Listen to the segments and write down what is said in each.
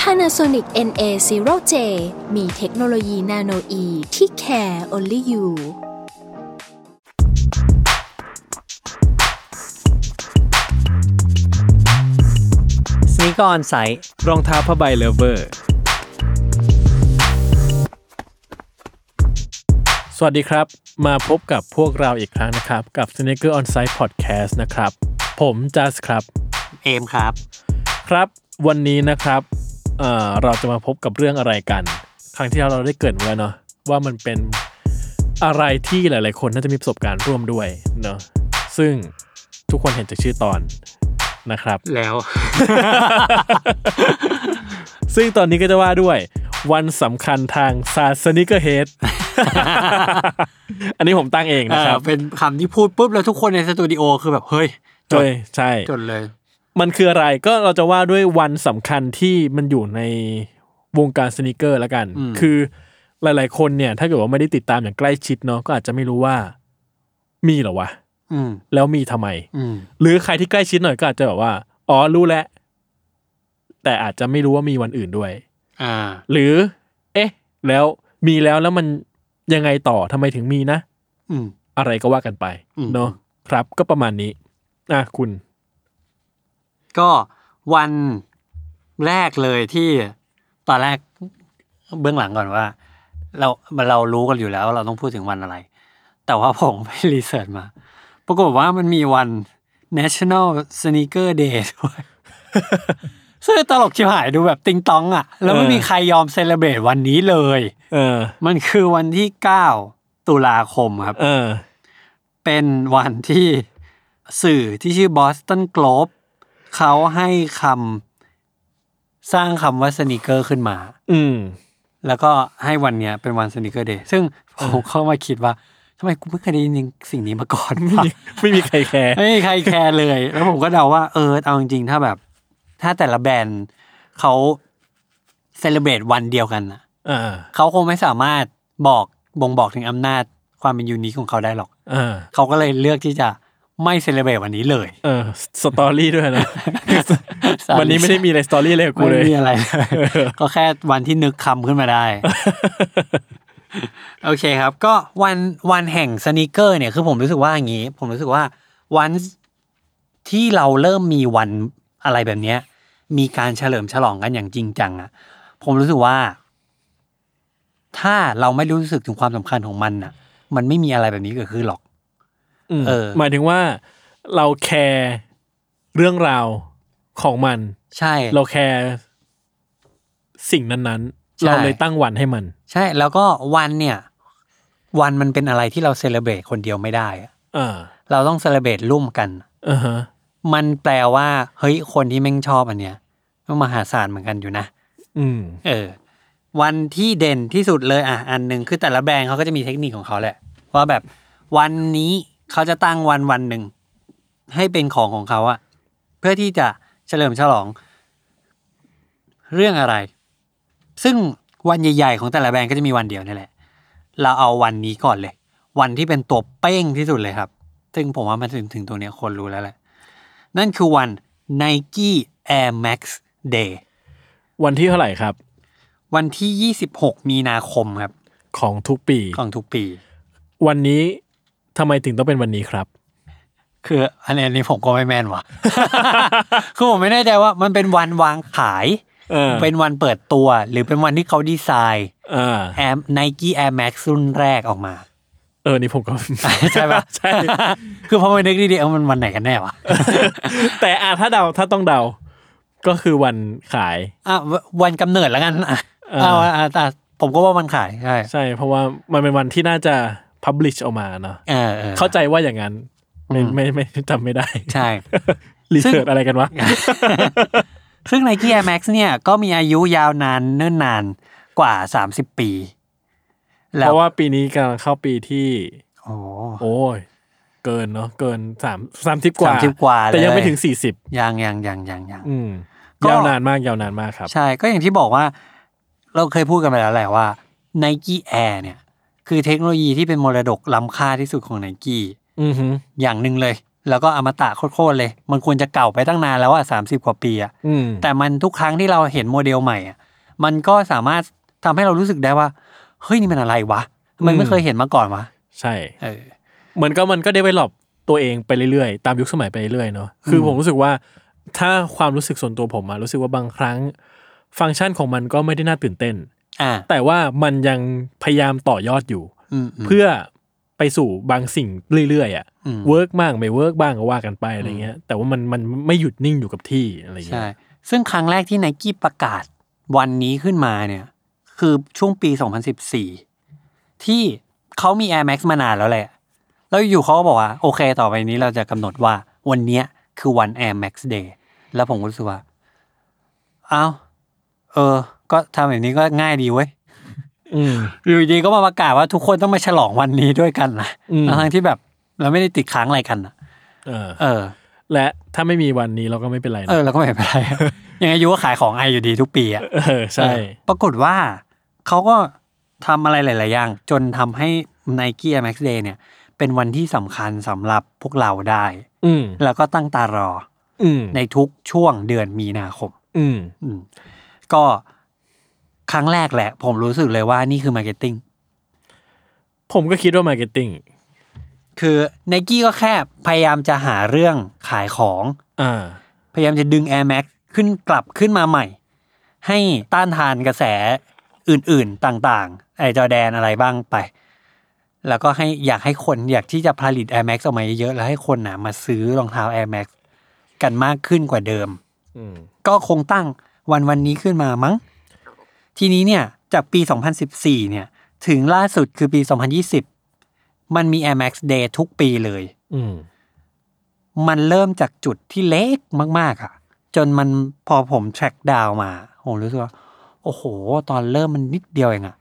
Panasonic NA0J มีเทคโนโลยีนาโนอีที่ care only you สนิกออนไซต์รองเท้าผ้าใบเลเวอร์ สวัสดีครับ มาพบกับพวกเราอีกครั้งนะครับ กับ Sneaker On Site Podcast นะครับ ผมจัสครับ เอมครับ ครับ วันนี้นะครับ เอ่อเราจะมาพบกับเรื่องอะไรกัน ครั้งที่แล้วเราได้เกริดไว้แล้วเนาะว่ามันเป็นอะไรที่หลาย ๆ คนน่าจะมีประสบการณ์ร่วมด้วยเนาะซึ่งทุกคนเห็นจากชื่อตอนนะครับ แล้ว ซึ่งตอนนี้ก็จะว่าด้วย วันสำคัญทางศาสนิกเฮดอันนี้ผมตั้งเองนะครับ เป็นคำที่พูดปุ๊บแล้วทุกคนในสตูดิโอคือแบบ เฮ้ย จดเฮ้ยใช่ จดเลย มันคืออะไรก็เราจะว่าด้วยวันสำคัญที่มันอยู่ในวงการสนิเกอร์แล้วกันอืมคือหลาย ๆ คนเนี่ย ถ้าเกิดว่าไม่ได้ติดตามอย่างใกล้ชิดเนาะก็อาจจะไม่รู้ว่า มีเหรอวะอืมแล้วมีทำไมอืมหรือใครที่ใกล้ชิดหน่อยก็อาจจะแบบว่า อ๋อรู้แล้วแต่อาจจะไม่รู้ว่ามีวันอื่นด้วย อ่า หรือ เอ๊ะ แล้วมีแล้วแล้วมันยังไงต่อทำไมถึงมีนะ อืม อะไรก็ว่ากันไปอืมเนาะครับก็ประมาณนี้ อะคุณ ก็วันแรกเลยที่ตอนแรกเบื้องหลังก่อนว่า เราเรารู้กันอยู่แล้วว่าเราต้องพูดถึงวันอะไร แต่ว่าผมไปรีเสิร์ชมา ปรากฏว่ามันมีวัน National Sneaker Day ด้วยซึ่งตลกชิบหายดูแบบติงตองอะ แล้วไม่เออมีใครยอม celebrate วันนี้เลย เออ มันคือวันที่9ตุลาคมครับ เออ เป็นวันที่สื่อที่ชื่อ Boston Globe เขาให้คำสร้างคำว่า sneaker ขึ้นมา อืม แล้วก็ให้วันเนี้ยเป็นวัน Sneaker Day ซึ่งผมเข้ามาคิดว่าทำไมกูไม่เคยได้ยินสิ่งนี้มาก่อนวะไม่มีใครแคร์ไม่มีใครแคร์เลย แล้วผมก็เดาว่าเออเอาจริงๆถ้าแบบ ถ้าแต่ละแบรนด์เขา celebrate วันเดียวกันนะอ่าเขาคงไม่สามารถบอกบ่งบอกถึงอำนาจความเป็น unique ของเขาได้หรอกอ่าเขาก็เลยเลือกที่จะ ไม่ celebrate วันนี้เลย เออ story ด้วยนะ วันนี้ไม่ได้มีอะไร story เลยกับกูไม่เลยมีอะไรเลยก็แค่วันที่นึกคำขึ้นมาได้ โอเคครับ ก็วันวันแห่ง sneaker เนี่ยคือผมรู้สึกว่าอย่างนี้ ผมรู้สึกว่าวันที่เราเริ่มมีวันอะไรแบบเนี้ย มีการเฉลิมฉลองกันอย่างจริงจังอะผมรู้สึกว่า ถ้าเราไม่รู้สึกถึงความสำคัญของมันอะมันไม่มีอะไรแบบนี้เกิดขึ้นหรอกอืม เออ หมายถึงว่าเราแคร์เรื่องราวของมัน ใช่ เราแคร์สิ่งนั้นใช่ๆเราเลยตั้งวันให้มัน ใช่ แล้วก็วันเนี่ย วันมันเป็นอะไรที่เราเซเลบรตคนเดียวไม่ได้อะอ่าเราต้องเซเลบรตร่วมกันอ่าฮะ มันแปลว่าเฮ้ยคนที่แม่งชอบอันเนี้ยมันมหาศาลเหมือนกันอยู่นะ อืม เออ วันที่เด่นที่สุดเลยอะ อันหนึ่งคือแต่ละแบรนด์เขาก็จะมีเทคนิคของเขาแหละ ว่าแบบวันนี้ เขาจะตั้งวันวันหนึ่ง ให้เป็นของของเขาอะเพื่อที่จะเฉลิมฉลอง เรื่องอะไร ซึ่งวันใหญ่ ๆ ของแต่ละแบรนด์ก็จะมีวันเดียวนี่แหละ เราเอาวันนี้ก่อนเลย วันที่เป็นตัวเป้งที่สุดเลยครับ ซึ่งผมว่ามันถึงถึงตัวเนี้ยคนรู้แล้วแหละ นั่นคือวัน Nike Air Max Day วันที่เท่าไหร่ครับ วันที่ 26 มีนาคมครับ ของทุกปี ของทุกปี วันนี้ ทำไมถึงต้องเป็นวันนี้ครับ คืออันนี้อันนี้ผมก็ไม่แม่นว่ะคือผมไม่แน่ใจว่ามันเป็นวันวางขายเออเป็นวันเปิดตัว หรือเป็นวันที่เขาดีไซน์อ่า Air Nike Air Max รุ่นแรกออกมา เออนี่ผมก็ใช่ปะใช่ คือพอมานึกดีๆเออมันวันไหนกันแน่วะแต่อะถ้าเดาถ้าต้องเดา ก็คือวันขายอะววันกำเนิดแล้วกันอะเออเอาอะอะอะผมก็ว่าวันขายใช่ใช่ เพราะว่ามันเป็นวันที่น่าจะ publish ออกมาเนาะเออเออเข้าใจว่าอย่างนั้นไม่อืมไม่ไม่ไม่จำไม่ได้ ใช่รีเสิร์ชอะไรกันวะ ซึ่ง Nike Air Max เนี่ยก็มีอายุยาวนานเนิ่นนานกว่าสามสิบปี เพราะว่าปีนี้กำลังเข้าปีที่โอ้โอ้ยเกินเนาะเกินสามสามสิบกว่า30กว่าแต่ยังเลยไม่ถึงสี่สิบยังยังยังยังยังอืมก็ยาวนานมากยาวนานมากครับ ใช่ก็อย่างที่บอกว่า เราเคยพูดกันไปแล้วแหละว่า Nike Air เนี่ย คือเทคโนโลยีที่เป็นมรดกล้ำค่าที่สุดของ Nike อือฮึอย่างหนึ่งเลย แล้วก็อมตะโคตรๆเลย มันควรจะเก่าไปตั้งนานแล้วอะสามสิบกว่าปีอะอืมแต่มันทุกครั้งที่เราเห็นโมเดลใหม่อะมันก็สามารถทำให้เรารู้สึกได้ว่า เฮ้ยนี่มันอะไรวะทำไมันไม่เคยเห็นมาก่อนวะ ใช่เออเหมือนก็มันก็ได้เวลอบตัวเองไปเรื่อยๆ ตามยุคสมัยไปเรื่อยๆเนาะ คืออมผมรู้สึกว่าถ้าความรู้สึกส่วนตัวผมอะรู้สึกว่าบางครั้ง ฟังก์ชันของมันก็ไม่ได้น่าตื่นเต้นอ่า แต่ว่ามันยังพยายามต่อยอดอยู่อืมอืมเพื่อไปสู่บางสิ่งเรื่อยๆอะอืม work บ้างไม่ work บ้างก็ว่ากันไปอะไรเงี้ย แต่ว่ามันมันไม่หยุดนิ่งอยู่กับที่อะไรเงี้ใช่ซึ่งครั้งแรกที่ n นกี้ประกาศวันนี้ขึ้นมาเนี่ย คือช่วงปี 2014 ที่เขามี Air Max มานานแล้วแหละ แล้วอยู่เขาก็บอกว่า โอเค ต่อไปนี้เราจะกำหนดว่าวันเนี้ยคือวัน Air Max Day แล้วผมก็รู้สึกว่าอ้าวเออ ก็ทำแบบนี้ก็ง่ายดีเว้ยอืมอยู่ดีก็มาประกาศว่าทุกคนต้องมาฉลองวันนี้ด้วยกันนะอืมทั้งที่แบบเราไม่ได้ติดค้างอะไรกันนะเออเออ และถ้าไม่มีวันนี้เราก็ไม่เป็นไรเอนะอเราก็ไม่เป็นไรยังไงยูก็ขายของไออยู่ดีทุกปีอะเออใช่เออปรากฏว่าเขาก็ทำอะไรหลาย ๆ อย่าง จนทำให้ Nike Air Max Day เนี่ย เป็นวันที่สำคัญสำหรับพวกเราได้ อืมแล้วก็ตั้งตารอ อืมในทุกช่วงเดือนมีนาคม อืมอืมก็ ครั้งแรกแหละ ผมรู้สึกเลยว่านี่คือ marketing ผมก็คิดว่า marketing คือ Nike ก็แค่พยายามจะหาเรื่องขายของอ่าพยายามจะดึง Air Max ขึ้นกลับขึ้นมาใหม่ ให้ต้านทานกระแสอื่นๆต่างๆ ไอจอแดนอะไรบ้างไป แล้วก็ให้อยากให้คนอยากที่จะผลิต Air Max ออกมาเยอะๆ แล้วให้คนนะมาซื้อรองเท้า Air Max กันมากขึ้นกว่าเดิมอืมก็คงตั้งวันวันนี้ขึ้นมามั้ง ทีนี้เนี่ยจากปี 2014 เนี่ยถึงล่าสุดคือปี 2020 มันมี Air Max Day ทุกปีเลยอืมมันเริ่มจากจุดที่เล็กมาก ๆอะจนมันพอผม track down มาผมรู้สึกว่า โอ้โห ตอนเริ่มมันนิดเดียวเองอะ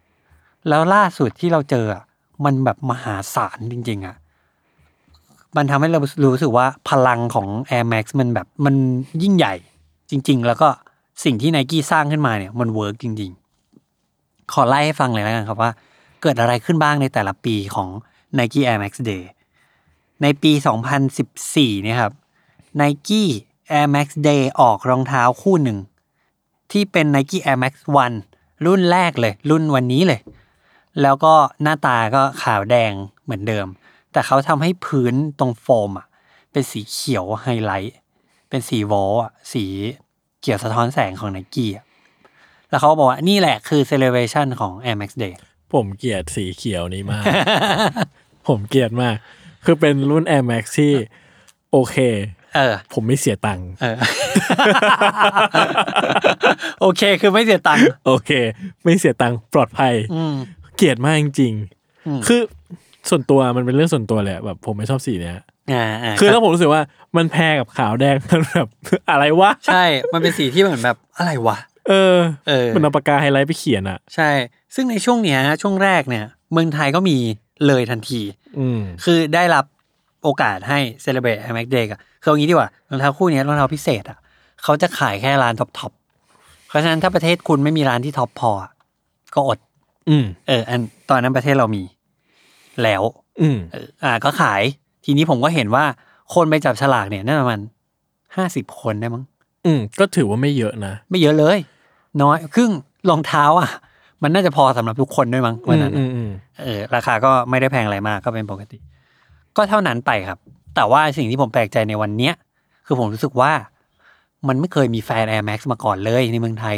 แล้วล่าสุดที่เราเจออะมันแบบมหาศาลจริง ๆอะมันทำให้เรารู้สึกว่าพลังของ Air Max มันแบบมันยิ่งใหญ่ จริง ๆ แล้วก็สิ่งที่ n นกี้สร้างขึ้นมาเนี่ย มันเวิร์กจริง ๆ ขอไล่ให้ฟังเลยแล้วกันครับว่า เกิดอะไรขึ้นบ้างในแต่ละปีของ Nike Air Max Day ในปี 2014นี่ยครับ Nike Air Max Day ออกรองเท้าคู่หนึ่ง ที่เป็น Nike Air Max 1 รุ่นแรกเลย รุ่นวันนี้เลย แล้วก็หน้าตาก็ขาวแดงเหมือนเดิม แต่เขาทำให้พื้นตรงโฟมอะเป็นสีเขียวไฮไลท์ เป็นสีวอลอะสีเขียวสะท้อนแสงของ Nike อะ แล้วเขาบอกว่านี่แหละคือ celebration ของ Air Max Day ผมเกลียดสีเขียวนี้มาก ผมเกลียดมาก คือเป็นรุ่น Air Max ที่โอเค เออ ผมไม่เสียตังค์เออโอเคคือไม่เสียตังค์โอเค ไม่เสียตังค์ปลอดภัยอืมเกลียดมากจริงอืมๆคือส่วนตัวมันเป็นเรื่องส่วนตัวเลยอะแบบ ผมไม่ชอบสีเนี้ยอ่าาคือแล้วผมรู้สึกว่ามันแพรกับขาวแดงมันแบบอะไรวะ ใช่ มันเป็นสีที่เหมือนแบบอะไรวะ เออเออมันเอาปากกาไฮไลท์ไปเขียนอะ ใช่ ซึ่งในช่วงเนี้ยช่วงแรกเนี่ย เมืองไทยก็มีเลยทันที อืมคือได้รับโอกาสให้ celebrate Air Max Day อะคือเอางี้ดีกว่ารองเท้าคู่เนี้ยรองเท้าพิเศษอะเขาจะขายแค่ร้าน top top เพราะฉะนั้นถ้าประเทศคุณไม่มีร้านที่ top พออะก็อด อืมเออ อันตอนนั้นประเทศเรามี แล้ว อืมเอออ่าก็ขาย ทีนี้ผมก็เห็นว่าคนไปจับฉลากเนี่ยน่าประมาณห้าสิบคนได้มั้ง อืมก็ถือว่าไม่เยอะนะ ไม่เยอะเลย น้อยครึ่งรองเท้าอะ มันน่าจะพอสำหรับทุกคนด้วยมั้งวันนั้นอือะมอืมเออราคาก็ไม่ได้แพงอะไรมากก็เป็นปกติ ก็เท่านั้นไปครับ แต่ว่าสิ่งที่ผมแปลกใจในวันเนี้ยคือผมรู้สึกว่า มันไม่เคยมีแฟน Air Max มาก่อนเลยในเมืองไทย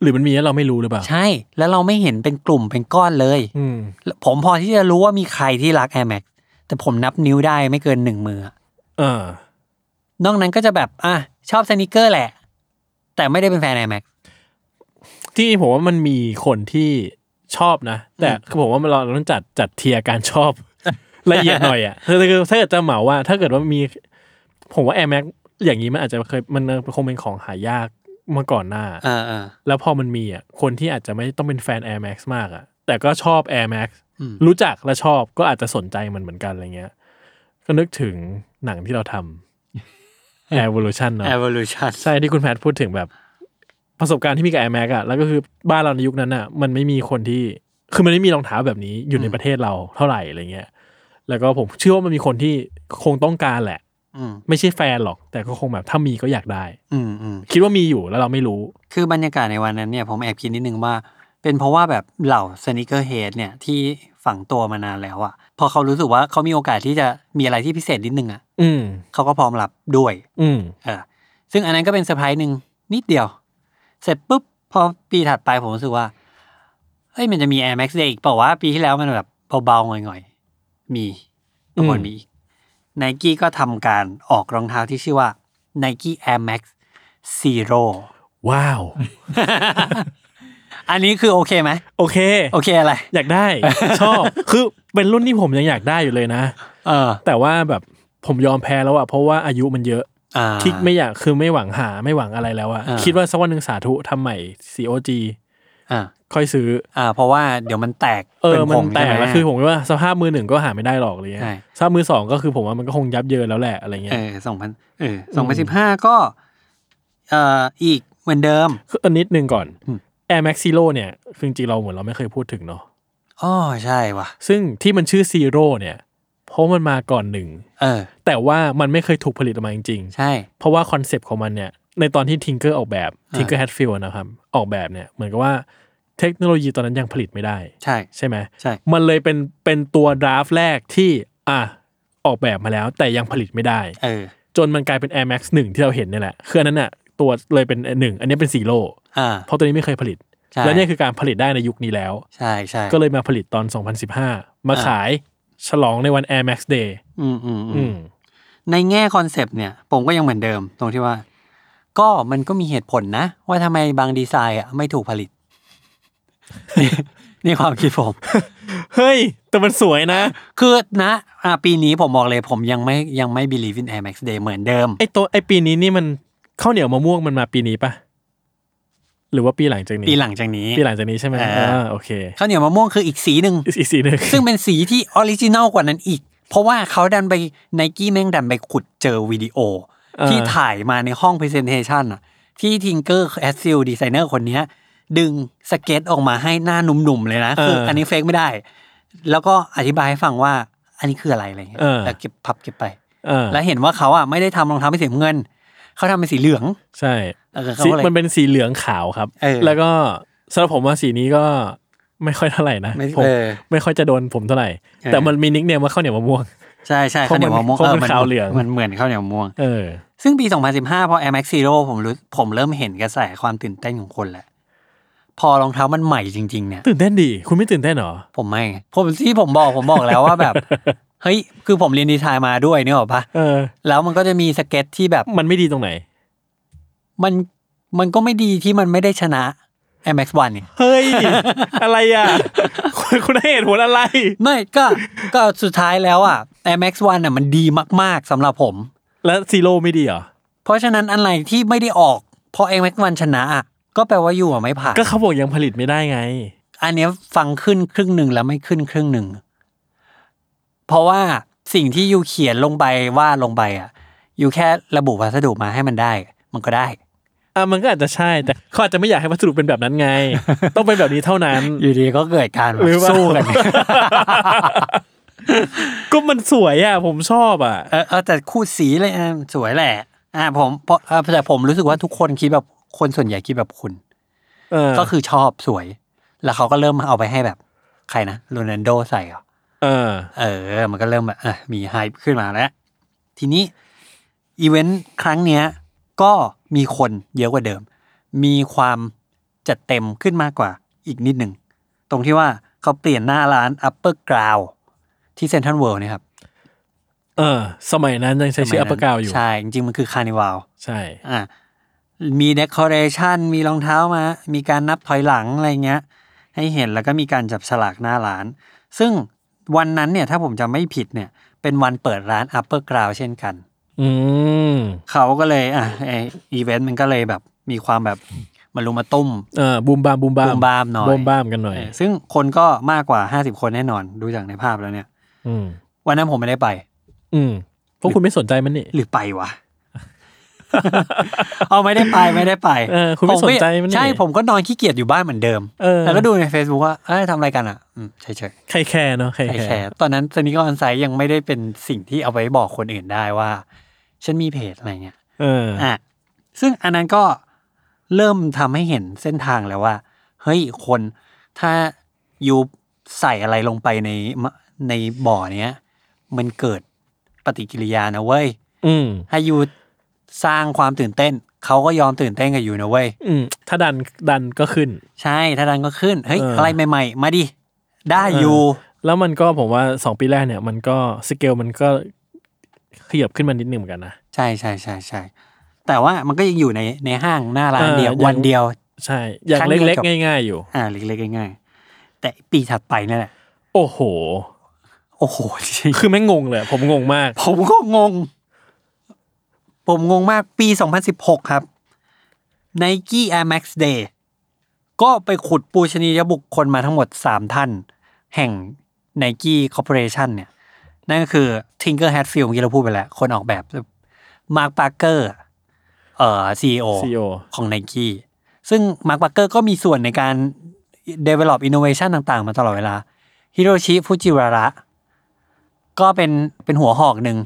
หรือมันมีแล้วเราไม่รู้หรือเปล่า ใช่ แล้วเราไม่เห็นเป็นกลุ่มเป็นก้อนเลย อืมผมพอที่จะรู้ว่ามีใครที่รัก Air Max แต่ผมนับนิ้วได้ไม่เกินหนึ่งมืออะเออนอกนั้นก็จะแบบอะชอบสนิเกอร์แหละ แต่ไม่ได้เป็นแฟน Air Max ที่ผมว่ามันมีคนที่ชอบนะ แต่คือผมว่ามันเราต้องจัดจัดเทียร์การชอบละเอียดหน่อยอะคือคือถ้าเกิดจะเหมาว่า ถ้าเกิดว่ามี ผมว่า Air Max อย่างนี้มันอาจจะเคยมันคงเป็นของหายากมาก่อนหน้าอ่าอ่าแล้วพอมันมีอะคนที่อาจจะไม่ต้องเป็นแฟน Air Max มากอะ แต่ก็ชอบ Air Max อืมรู้จักและชอบก็อาจจะสนใจมันเหมือนกันอะไรเงี้ย ก็นึกถึงหนังที่เราทำ Evolution เนาะ evolution ใช่ที่คุณแพทพูดถึงแบบ ประสบการณ์ที่มีกับ Air Max อะแล้วก็คือบ้านเราในยุคนั้นอะมันไม่มีคนที่คือมันไม่มีรองเท้าแบบนี้อยู่ในประเทศเราเท่าไหร่อะไรเงี้ย แล้วก็ผมเชื่อว่ามันมีคนที่คงต้องการแหละอืมไม่ใช่แฟนหรอก แต่ก็คงแบบถ้ามีก็อยากได้ อืมอืมคิดว่ามีอยู่แล้วเราไม่รู้ คือบรรยากาศในวันนั้นเนี่ยผมแอบคิดนิดนึงว่า เป็นเพราะว่าแบบเหล่า sneakerhead เนี่ยที่ฝังตัวมานานแล้วอะพอเขารู้สึกว่าเขามีโอกาสที่จะมีอะไรที่พิเศษนิดนึงอะอืมเขาก็พร้อมรับด้วย อืมเออซึ่งอันนั้นก็เป็นเซอร์ไพรส์หนึ่งนิดเดียว เสร็จปุ๊บพอปีถัดไปผมรู้สึกว่าเฮ้ยมันจะมี Air Max Day อีกเปล่าวะปีที่แล้วมันแบบเบาๆหน่อยๆ มีทุกคนอืมมีไนกี้ก็ทำการออกรองเท้าที่ชื่อว่า Nike Air Max Zero ว้าว อันนี้คือโอเคไหม โอเค โอเคอะไร อยากได้ ชอบ คือเป็นรุ่นที่ผมยังอยากได้อยู่เลยนะ เออ แต่ว่าแบบผมยอมแพ้แล้วอะเพราะว่าอายุมันเยอะ อ่าคิดไม่อยากคือไม่หวังหาไม่หวังอะไรแล้วอะอ่าคิดว่าสักวันหนึ่งสาธุทำใหม่ COG อ่าค่อยซื้อ อ่า เพราะว่าเดี๋ยวมันแตกเออป็มันผงแตกใช่ไหแล้วคือผมว่าสภาพมือหนึ่งก็หาไม่ได้หรอกเลยใช่สภาพมือสองก็คือผมว่ามันก็คงยับเยินแล้วแหละอะไรเงี้เอยอสองพันเออสองพันสิบห้าก็เอ่ออีกเหมือนเดิมคืออันนิดนึงก่อนอืม Air Max Zero เนี่ยคือจริงๆเราเหมือนเราไม่เคยพูดถึงเนาะอ๋อใช่ว่ะ ซึ่งที่มันชื่อ Zero เนี่ยเพ ราะมันมาก่อนหนึ่งเออ แต่ว่ามันไม่เคยถูกผลิตออกมาจริงๆ ใช่ เพราะว่าคอนเซปต์ของมันเนี่ย ในตอนที่ Tinker ออกแบบอ่า Tinker Hatfield นะครับ ออกแบบเนี่ยเหมือนกับว่าเทคโนโลยีตอนนั้นยังผลิตไม่ได้ ใช่ ใช่ไหมใช่ มันเลยเป็นเป็นตัว draft แรกที่อะออกแบบมาแล้ว แต่ยังผลิตไม่ได้ เออ จนมันกลายเป็น Air Max 1 ที่เราเห็นนี่แหละคืออันนั้นน่ะตัวเลยเป็นหนึ่งอันนี้เป็น zero อ่าเพราะตัวนี้ไม่เคยผลิต ใช่ และเนี่ยคือการผลิตได้ในยุคนี้แล้ว ใช่ใช่ก็เลยมาผลิตตอน 2015 มาอ่าขาย ฉลองในวัน Air Max Day อืมอืมอือืมมในแง่ concept เนี่ยผมก็ยังเหมือนเดิม ตรงที่ว่า ก็มันก็มีเหตุผลนะ ว่าทำไมบางดีไซน์อะไม่ถูกผลิตนี่นี่ความคิดผม เฮ้ย แต่มันสวยนะ คือนะอะปีนี้ผมบอกเลยผมยังไม่ยังไม่ believe in Air Max Day เหมือนเดิม ไอตัวไอปีนี้นี่มันข้าวเหนียวมะม่วงมันมาปีนี้ปะ หรือว่าปีหลังจากนี้ ปีหลังจากนี้ปีหลังจากนี้ใช่ไหมเอออ่อ่าโอเคข้าวเหนียวมะม่วงคืออีกสีหนึ่งอีกอีกสีหนึ่งซึ่งเป็นสีที่ original กว่านั้นอีก เพราะว่าเขาดันไปไนกี้แม่งดันไปขุดเจอวิดีโอ ที่ถ่ายมาในห้อง presentation อะที่ Tinker Hatfield designer คนเนี้ยดึงสเก็ตออกมาให้หน้าหนุ่มๆเลยนะคืออันนี้ fake ไม่ได้ แล้วก็อธิบายให้ฟังว่าอันนี้คืออะไรอะไรเงี้ยแล้วเก็บพับเก็บไปอ่าแล้วเห็นว่าเขาอะไม่ได้ทำรองเท้าเป็นสีน้ำเงิน เขาทำเป็นสีเหลือง ใช่เออเขา สีก็เลยมันเป็นสีเหลืองขาวครับเออแล้วก็สำหรับผมว่าสีนี้ก็ไม่ค่อยเท่าไหร่นะไม่ผมเออไม่ค่อยจะโดนผมเท่าไหร่เออแต่มันมี nickname ว่าข้าวเหนียวมะม่วงใช่ใช่เพราะข้าวเหนียวมะม่วงเพราะมันออขาวเหลืองมันเหมือนข้าวเหนียวมะม่วงเออซึ่งปี 2015 พอ Air Max Zero ผมรู้ผมเริ่มเห็นกระแสความตื่นเต้นของคนแหละพอรองเท้ามันใหม่จริงๆเนี่ยตื่นเต้นดีคุณไม่ตื่นเต้นเหรอ ผมไม่ไงผมที่ผมบอกผมบอกแล้วว่าแบบเฮ้ยคือผมเรียนดีไซน์มาด้วยเนี่ยหรอกปะเออแล้วมันก็จะมีสเก็ตที่แบบมันไม่ดีตรงไหน มันมันก็ไม่ดีที่มันไม่ได้ชนะ Air Max One เนี่ยเฮ้ย อะไรอะคุณคุณให้เหตุผลอะไร ไม่ก็ก็สุดท้ายแล้วอะ Air Max One อะมันดีมากๆสำหรับผม แล้วซีโร่ไม่ดีเหรอ เพราะฉะนั้นอะไรที่ไม่ได้ออกพอ Air Max One ชนะอะก็แปลว่าอยู่อะไม่ผ่าน ก็เขาบอกยังผลิตไม่ได้ไง อันเนี้ยฟังขึ้นครึ่งหนึ่งแล้วไม่ขึ้นครึ่งหนึ่ง เพราะว่าสิ่งที่ยูเขียนลงไปว่าดลงไปอะยูแค่ระบุวัสดุมาให้มันได้ มันก็ได้ อะมันก็อาจจะใช่แต่เขาอาจจะไม่อยากให้วัสดุเป็นแบบนั้นไง ต้องเป็นแบบนี้เท่านั้น อยู่ดีก็เกิดการแบบหรือว่าสู้กันก็มันสวยอะ ผมชอบอะเออเออแต่คู่สีเลยอะสวยแหละ อ่าผมเพราะเออแต่ผมรู้สึกว่าทุกคนคิดแบบคนส่วนใหญ่คิดแบบคุณเออก็คือชอบสวย แล้วเขาก็เริ่มเอาไปให้แบบ ใครนะโรนัลโดใส่เหรอเออ เออ มันก็เริ่มแบบอะมีไฮป์ขึ้นมาแล้ว ทีนี้อีเวนต์ครั้งเนี้ย ก็มีคนเยอะกว่าเดิม มีความจัดเต็มขึ้นมากกว่าอีกนิดหนึ่ง ตรงที่ว่าเขาเปลี่ยนหน้าร้าน Upper Ground ที่เซ็นทรัลเวิลด์นะครับ เออ สมัยนั้นยังใช้ชื่อ Upper Ground อยู่ ใช่ จริงๆ มันคือ Carnival ใช่ อะมี decoration มีรองเท้ามา มีการนับถอยหลังอะไรเงี้ย ให้เห็นแล้วก็มีการจับฉลากหน้าร้าน ซึ่งวันนั้นเนี่ยถ้าผมจำไม่ผิดเนี่ย เป็นวันเปิดร้าน Upper Ground เช่นกัน อืมเขาก็เลยอะไออีเวนต์มันก็เลยแบบมีความแบบมารุมมาตุ้มเออบูมบามบูมบามบูมบามหน่อยบูมบามกันหน่อยเออซึ่งคนก็มากกว่าห้าสิบคนแน่นอนดูจากในภาพแล้วเนี่ย อืมวันนั้นผมไม่ได้ไป อืมพวกคุณไม่สนใจมันนี่หรือไปวะเอาไม่ได้ไปไม่ได้ไปเออคุณไม่สนใจมันนี่ใช่ผมก็นอนขี้เกียจอยู่บ้านเหมือนเดิมเออแล้วก็ดูใน Facebook ว่าเอ้ยทำอะไรกันอะอืมเฉยใครแคร์เนาะใครๆไม่แคแคร์ร์ตอนนั้นสนิกออนไซต์ยังไม่ได้เป็นสิ่งที่เอาไว้บอกคนอื่นได้ว่า ฉันมีเพจอะไรเงี้ยเอออะซึ่งอันนั้นก็เริ่มทำให้เห็นเส้นทางแล้วว่า เฮ้ยคนถ้ายูใส่อะไรลงไปในมะในบ่อเนี้ย มันเกิดปฏิกิริยานะเว้ยอืมถ้ายูสร้างความตื่นเต้น เขาก็ยอมตื่นเต้นกับยูนะเว้ยอืมถ้าดันดันก็ขึ้น ใช่ถ้าดันก็ขึ้นเฮ้ยเออออะไรใหม่ ๆ มาดิได้อยู่แล้วมันก็ผมว่าสองปีแรกเนี่ย มันก็สเกลมันก็ ขยับขึ้นมานิดนึงเหมือนกันนะ ใช่ใช่ใช่ใช่แต่ว่ามันก็ยังอยู่ในในห้างหน้าร้านเออเดียวยังวันเดียว ใช่อย่างครั้งเดียวเล็กจบๆง่าย ๆอยู่ อ่าเล็กๆง่ายๆแต่ปีถัดไปนั่นแหละโอ้โห โอ้โหคือแม่งงงเลย ผมงงมาก ผมก็งง ผมงงมากปี2016ครับ Nike Air Max Day ก็ไปขุดปูชนียบุคคลมาทั้งหมด3ท่าน แห่ง Nike Corporation เนี่ย นั่นก็คือ Tinker Hatfield เมื่อกี้เราพูดไปแล้ว คนออกแบบ Mark Parker เอ่อ CEO CEO ของ Nike ซึ่ง Mark Parker ก็มีส่วนในการ develop innovation ต่างๆ มาตลอดเวลาฮิโรชิฟูจิวาระก็เป็นเป็นหัวหอกหนึ่ง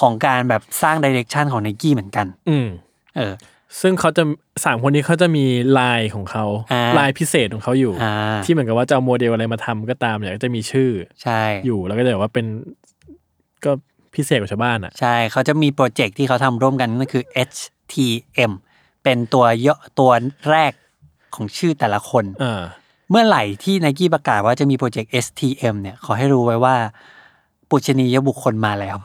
ของการแบบสร้าง direction ของ Nike เหมือนกัน อืม เออ ซึ่งเขาจะสามคนนี้เขาจะมีลายของเขาอ่าลายพิเศษของเขาอยู่อ่าที่เหมือนกับว่าจะเอาโมเดลอะไรมาทำก็ตามเนี่ยก็จะมีชื่อ ใช่ อยู่แล้วก็จะแบบว่าเป็น ก็พิเศษกว่าชาวบ้านอะ ใช่เขาจะมีโปรเจกต์ที่เขาทำร่วมกันนั่นคือ HTM เป็นตัวย่อตัวแรกของชื่อแต่ละคนอ่าเมื่อไหร่ที่ Nike ประกาศว่าจะมีโปรเจกต์ STM เนี่ยขอให้รู้ไว้ว่า ปุชนียบุคคลมาแล้ว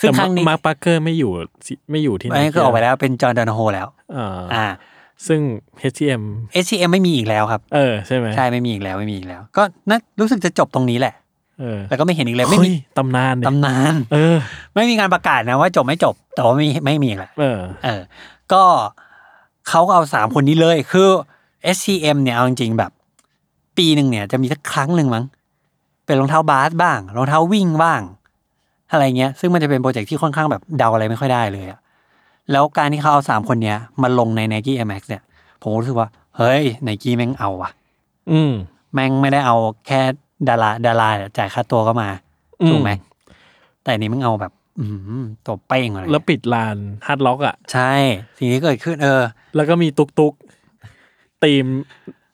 ซึ่งแต่ครั้งนี้ Mark Parker ไม่อยู่สิไม่อยู่ที่อันนี้คือออกไปแล้วเป็น John Donahoe แล้วอ่าอ่าซึ่ง HTM HTM ไม่มีอีกแล้วครับ เออใช่ไหมใช่ไม่มีอีกแล้วไม่มีอีกแล้ว ก็น่ารู้สึกจะจบตรงนี้แหละเออ แล้วก็ไม่เห็นอีกเลยไม่เฮ้มียตำนานเนี่ยตำนาน เออ ไม่มีงานประกาศนะว่าจบไม่จบ แต่ว่าไม่ไม่มีอีกแล้วเออ เออ ก็เขาก็เอาสามคนนี้เลย คือ HTM เนี่ยเอาจริงๆแบบ ปีหนึ่งเนี่ย จะมีสักครั้งหนึ่งมั้งเป็นรองเท้าบาสบ้างรองเท้าวิ่งบ้าง อะไรเงี้ย ซึ่งมันจะเป็น project ที่ค่อนข้างแบบเดาอะไรไม่ค่อยได้เลยอะแล้วการที่เขาเอาสามคนเนี้ยมาลงใน Nike Air Max เนี่ย ผมรู้สึกว่า เฮ้ย Nike แม่งเอาว่ะอืมแม่งไม่ได้เอาแค่ ดาราดาราเนี่ยจ่ายค่าตัวก็มาอืมถูกไหมแต่อันนี้มึงเอาแบบ อืมตัวเป้งอะไรแล้วปิดลาน Hard Rock อะ ใช่ สิ่งที่เกิดขึ้นเออ แล้วก็มีตุกตุกทีม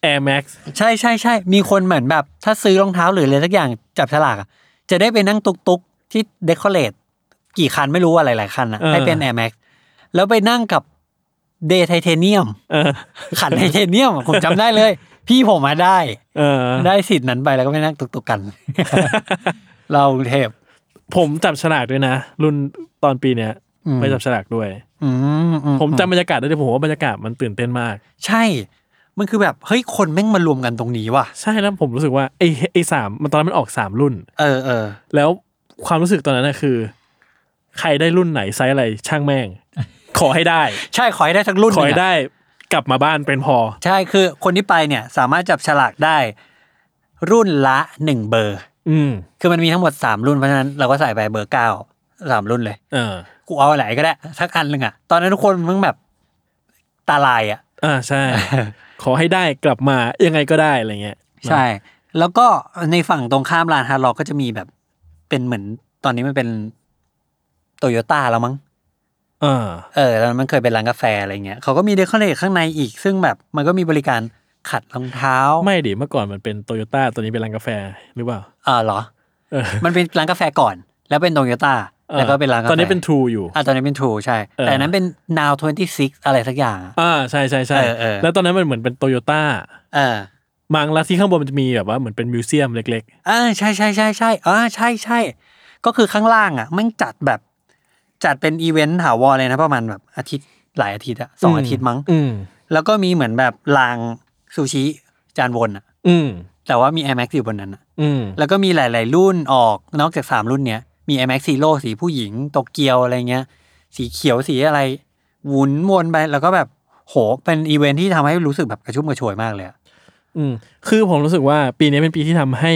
Air Max ใช่ใช่ใช่มีคนเหมือนแบบ ถ้าซื้อรองเท้าหรืออะไรสักอย่างจับฉลากอะจะได้ไปนั่งตุกตุกๆที่เดคอเรทกี่คันไม่รู้อะไรหลายคันอะเออให้เป็น Air Max แล้วไปนั่งกับเดย์ไทเทเนียมเออขันไทเทเนียมผมจำได้เลย พี่ผมมาได้ เออ ได้สิทธิ์นั้นไปแล้วก็ไปนั่งตุกตุกๆกัน เรากรุงเทพผมจับฉลากด้วยนะ รุ่นตอนปีเนี้ยอืมไปจับฉลากด้วย อืมอืผมจำบรรยากาศได้เลยผมว่าบรรยากาศมันตื่นเต้นมาก ใช่ มันคือแบบเฮ้ยคนแม่งมารวมกันตรงนี้ว่ะ ใช่แล้วผมรู้สึกว่าไอ้ไอ้สามมันตอนนั้นมันออกสามรุ่น เออเออแล้วความรู้สึกตอนนั้นนะคือ ใครได้รุ่นไหนไซส์อะไรช่างแม่ง ขอให้ได้ ใช่ขอให้ได้สักรุ่นขอให้นึ่งะได้ กลับมาบ้านเป็นพอ ใช่คือคนที่ไปเนี่ยสามารถจับฉลากได้ รุ่นละหนึ่งเบอร์ อืม คือมันมีทั้งหมดสามรุ่นเพราะฉะนั้นเราก็ใส่ไปเบอร์เก้าสามรุ่นเลย เออ กูเอาไหนก็ได้สักอันหนึ่งอะตอนนั้นทุกคนมึงแบบตาลายอะอ่าใช่ ขอให้ได้กลับมายังไงก็ได้อะไรเงี้ยใช่ แล้วก็ในฝั่งตรงข้ามลาน Hard Rock ก็จะมีแบบเป็นเหมือนตอนนี้มันเป็นโตโยต้าแล้วมั้ง เออเออแล้วมันเคยเป็นร้านกาแฟอะไรเงี้ยเขาก็มี decorate ข้างในอีก ซึ่งแบบมันก็มีบริการขัดรองเท้า ไม่ดิเมื่อก่อนมันเป็นโตโยต้าตัวนี้เป็นร้านกาแฟหรือเปล่าอ่าเหรอเออมันเป็นร้านกาแฟก่อน แล้วเป็นโตโยต้าแล้วก็เป็นร้านกาแฟตอนนี้เป็น True อยู่อ่าตอนนี้เป็น True ใช่เออแต่อันนั้นเป็น now 26อะไรสักอย่างอะอ่าใช่ใช่ใช่เออเออแล้วตอนนั้นมันเหมือนเป็นโตโยต้าเออมังแล้วที่ข้างบนมันจะมีแบบว่าเหมือนเป็น museum เล็กอ่าใช่ใช่ใช่ใช่อ่าใช่ใช่ก็คือข้างล่างอะมันจัดแบบ จัดเป็นอีเวนต์ถาวรเลยนะประมาณแบบอาทิตย์หลายอาทิตย์อะสองอาทิตย์มั้งๆอืมแล้วก็มีเหมือนแบบรางซูชิจานวนอะอืมแต่ว่ามี Air Max อยู่บนนั้นอะอืมแล้วก็มีหลาย ๆ รุ่นออกนอกจากสามรุ่นเนี้ยมี Air Max Zero สีผู้หญิงโตเกียวอะไรเงี้ย สีเขียวสีอะไรหมุนวนไปแล้วก็แบบโหเป็นอีเวนท์ที่ทำให้รู้สึกแบบกระชุ่มกระชวยมากเลยอะอืมคือผมรู้สึกว่าปีนี้เป็นปีที่ทำให้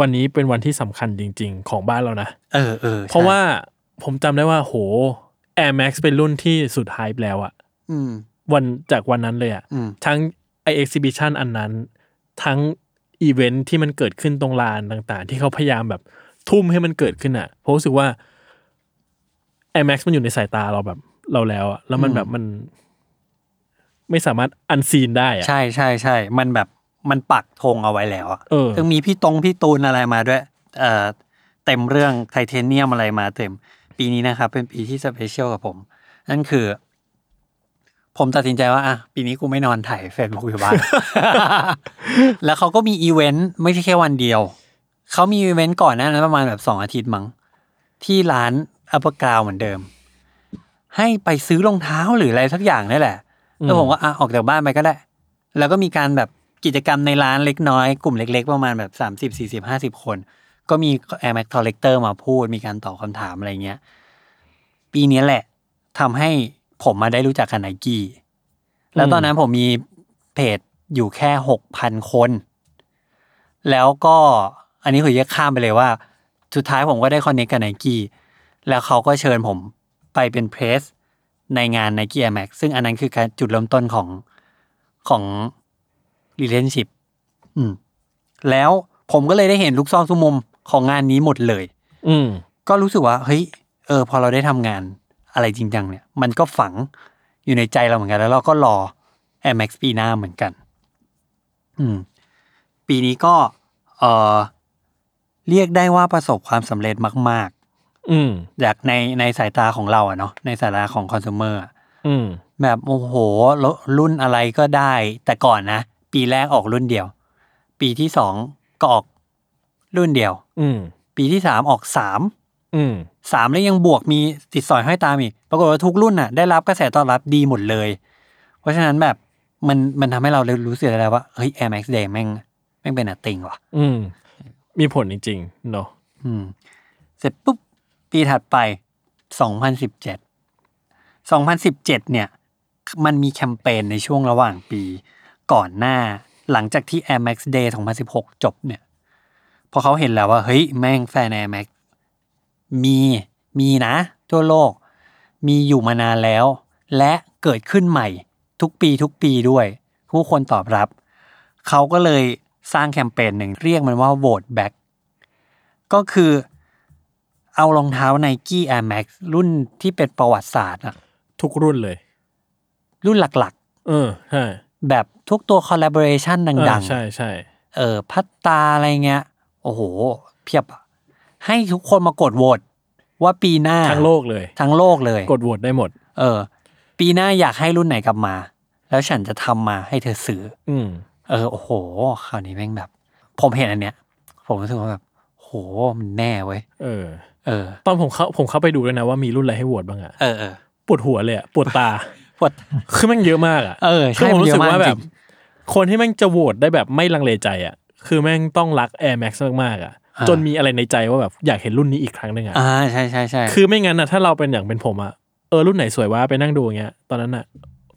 วันนี้เป็นวันที่สำคัญจริง ๆ ของบ้านเรานะเออเออใช่เพราะว่า ผมจำได้ว่าโห Air Max เป็นรุ่นที่สุดท้ายแล้วอะอืม วันจากวันนั้นเลยอะอืม ทั้งไอ exhibition อันนั้น ทั้งอีเวนท์ที่มันเกิดขึ้นตรงลานต่างๆ ที่เขาพยายามแบบทุ่มให้มันเกิดขึ้นอะผมรู้สึกว่า Air Max มันอยู่ในสายตาเราแบบเราแล้วอะแล้วมันแบบมัน ไม่สามารถ unseen ได้อะ ใช่ใช่ใช่ มันแบบมันปักธงเอาไว้แล้วอะเออ ซึ่งมีพี่ตรงพี่ตูนอะไรมาด้วย เอ่อเต็มเรื่องไทเทเนียมอะไรมาเต็ม ปีนี้นะครับ เป็นปีที่ special กับผม นั่นคือ ผมตัดสินใจว่าอะปีนี้กูไม่นอนไถ ่ายเฟซบุ๊กอยู่บ้าน แล้วเขาก็มีอีเวนต์ไม่ใช่แค่วันเดียว เขามีอีเวนต์ก่อนหน้านั้นประมาณแบบสองอาทิตย์มั้งที่ร้าน Upper Ground เหมือนเดิม ให้ไปซื้อรองเท้าหรืออะไรสักอย่างนี่แหละแล้วผมก็อะออกจากบ้านไปก็ได้ แล้วก็มีการแบบกิจกรรมในร้านเล็กน้อย กลุ่มเล็ก ๆ ประมาณแบบสามสิบสี่สิบห้าสิบคน ก็มี Air Max Collector มาพูดมีการตอบคำถามอะไรเงี้ย ปีนี้แหละทำให้ผมมาได้รู้จักกับไนกี้แล้วตอนนั้นผมมีเพจอยู่แค่หกพันคน แล้วก็อันนี้คือแยกข้ามไปเลยว่า สุดท้ายผมก็ได้คอนเนคกับไนกี้แล้วเขาก็เชิญผมไปเป็นเพรสในงาน Nike Air Max ซึ่งอันนั้นคือการจุดเริ่มต้นของของ relationship อืม แล้วผมก็เลยได้เห็นลูกซองทุกมุม ของงานนี้หมดเลย อืมก็รู้สึกว่าเฮ้ยเออ พอเราได้ทำงานอะไรจริงจังเนี่ย มันก็ฝังอยู่ในใจเราเหมือนกัน แล้วเราก็รอ Air Max ปีหน้าเหมือนกัน อืม ปีนี้ก็ เออเรียกได้ว่าประสบความสำเร็จมากอืมๆจากในในสายตาของเราอะเนาะในสายตาของคอน sumer อะอืม แบบโอ้โหรรุ่นอะไรก็ได้ แต่ก่อนนะ ปีแรกออกรุ่นเดียว ปีที่สองก็ออก รุ่นเดียว อืม ปีที่สามออกสามอืมสามแล้วยังบวกมีติดสอยห้อยตามอีก ปรากฏว่าทุกรุ่นน่ะ ได้รับกระแสตอบรับดีหมดเลย เพราะฉะนั้นแบบมันมันทำให้เราเลยรู้สึกได้ว่าเฮ้ย Air Max Day แม่งแม่งเป็นอะติงว่ะ อืม มีผลจริงๆเนาะอืม เสร็จปุ๊บ ปีถัดไป2017 2017เนี่ย มันมีแคมเปญในช่วงระหว่างปี ก่อนหน้าหลังจากที่ Air Max Day 2016 จบเนี่ย พอเขาเห็นแล้วว่า เฮ้ย แม่งแฟน Air Max มีมีนะ ทั่วโลก มีอยู่มานานแล้ว และเกิดขึ้นใหม่ ทุกปีทุกปีด้วย ผู้คนตอบรับ เขาก็เลยสร้างแคมเปญหนึ่งเรียกมันว่า Vote Back ก็คือเอารองเท้า Nike Air Max รุ่นที่เป็นประวัติศาสตร์อะทุกรุ่นเลย รุ่นหลักเออใช่ๆแบบทุกตัว collaboration เออดังใช่ใช่ๆเออพัตตาอะไรเงี้ย โอ้โห เพียบอะให้ทุกคนมากดโหวตว่าปีหน้าทั้งโลกเลย ทั้งโลกเลย กดโหวตได้หมด เออ ปีหน้าอยากให้รุ่นไหนกลับมา แล้วฉันจะทำมาให้เธอซื้อ อืมเออโอ้โหคราวนี้แม่งแบบ ผมเห็นอันเนี้ย ผมรู้สึกว่าแบบโหมันแน่เว้ยเออ เออ ตอนผมเข้าผมเข้าไปดูเลยนะว่ามีรุ่นอะไรให้โหวตบ้างอะเออเออปวดหัวเลยอะปวดตาปวดคือแม่งเยอะมากอะเออคือใช่ผมรู้สึกนเยอะว่าแบบจริงคนที่แม่งจะโหวตได้แบบไม่ลังเลใจอะ คือแม่งต้องรัก Air Max มากๆอะอ่าจนมีอะไรในใจว่าแบบอยากเห็นรุ่นนี้อีกครั้งหนึ่งอะอ่าใช่ใช่ใช่คือไม่งั้นอะถ้าเราเป็นอย่างเป็นผมอะเออรุ่นไหนสวยว่าไปนั่งดูอย่างเงี้ยตอนนั้นอะ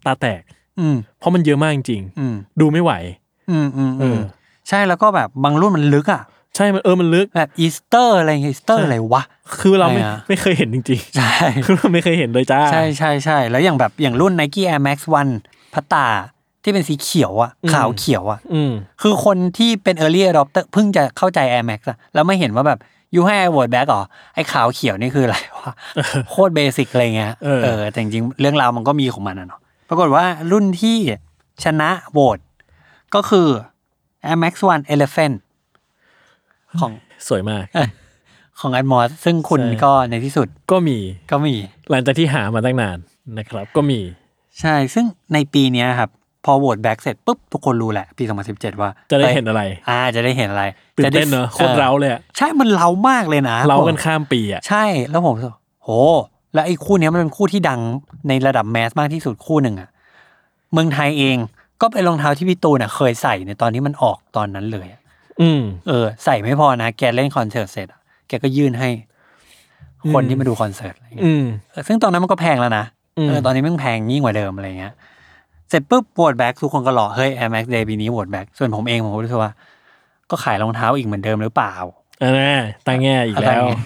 ตาแตก อืมเพราะมันเยอะมากจริงอืมๆดูไม่ไหว อืมอืมเออือมใช่แล้วก็แบบบางรุ่นมันลึกอะใช่มันเออมันลึกแบบอีสเตอร์อะไรเงี้ยอีสเตอร์ใช่อะไรวะคือเราไม่ใช่อะไม่เคยเห็นจริงใช่ๆคือเราไม่เคยเห็นเลยจ้าใช่ใช่ใช่แล้วอย่างแบบอย่างรุ่น Nike Air Max One Patta ที่เป็นสีเขียวอะอืมขาวเขียวอะอืมคือคนที่เป็น early adopter เพิ่งจะเข้าใจ Air Max อะแล้วไม่เห็นว่าแบบยูให้ Air Word Back เหรอไอ้ขาวเขียวนี่คืออะไรวะโคตรเบสิกอะไรเงี้ยเออเออแต่จริงๆเรื่องราวมันก็มีของมันอะเนาะปรากฏว่ารุ่นที่ชนะโหวตก็คือ Air Max One Elephant ของสวยมากของ a d m o s ซึ่งคุณใช่ก็ในที่สุดก็มีก็มี หลังจากที่หามาตั้งนานนะครับ ก็มี ใช่ซึ่งในปีเนี้ยครับ พอโหวตแบ็กเสร็จปุ๊บทุกคนรู้แหละ ปี 2017 ว่าจะได้อ้ยเห็นอะไร อ่าจะได้เห็นอะไรตื่นจะได้เต้นเนอะโคตรเร้าเลยอะใช่มันเร้ามากเลยนะเราผมกันข้ามปีอะใช่แล้วผมรู้สึกโห แล้วไอ้คู่เนี้ยมันเป็นคู่ที่ดังในระดับแมสมากที่สุดคู่หนึ่งอะเมืองไทยเองก็เป็นรองเท้าที่พี่ตูนอะเคยใส่ในตอนที่มันออกตอนนั้นเลยอะอืมเออ ใส่ไม่พอนะแกเล่นคอนเสิร์ตเสร็จอะแกก็ยื่นให้ คนอืมที่มาดูคอนเสิร์ตอะไรเงี้ยอืมเออซึ่งตอนนั้นมันก็แพงแล้วนะอืมเออตอนนี้แม่งแพงยิ่งกว่าเดิมอะไรเงี้ย เสร็จปุ๊บโหวตแบ็กทุกคนก็รอเฮ้ย Air Max Day ปีนี้โหวตแบ็กส่วนผมเองผมก็รู้สึกว่า ก็ขายรองเท้าอีกเหมือนเดิมหรือเปล่าอันน่ะตั้งแง่อีกอะไรแล้วเงี้ย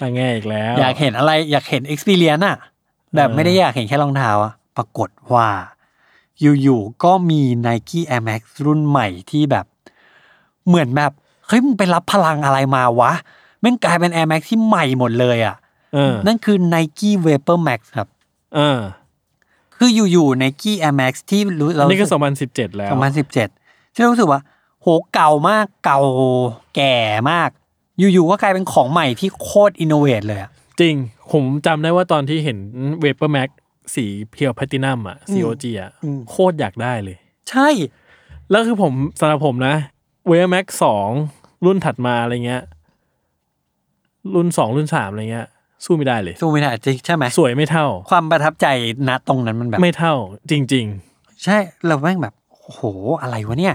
ตั้งแง่อีกแล้ว อยากเห็นอะไรอยากเห็น experience อะแบบเออไม่ได้อยากเห็นแค่รองเท้าอะปรากฏว่าอยู่ๆก็มี Nike Air Max รุ่นใหม่ที่แบบ เหมือนแบบเฮ้ยมึงไปรับพลังอะไรมาวะแม่งกลายเป็น Air Max ที่ใหม่หมดเลยอะเออนั่นคือ Nike Vapor Max ครับ เออ คืออยู่ๆ Nike Air Max ที่รู้เรานี่ก็สองพันสิบเจ็ดแล้วสองพันสิบเจ็ดที่เรารู้สึกว่า โหเก่ามากเก่าแก่มาก อยู่ๆ ก็กลายเป็นของใหม่ที่โคตร innovate เลยอะจริง ผมจำได้ว่าตอนที่เห็นเวเปอร์แม็กสีเพียวแพลตินัมอะ COG อะอืมโคตรอยากได้เลย ใช่ แล้วคือผมสำหรับผมนะ VaporMax สองรุ่นถัดมาอะไรเงี้ย รุ่นสองรุ่นสามอะไรเงี้ย สู้ไม่ได้เลย สู้ไม่ได้จริงใช่ไหมสวยไม่เท่า ความประทับใจณตรงนั้นมันแบบ ไม่เท่า จริงใช่เราแม่งแบบโอ้โหอะไรวะเนี่ย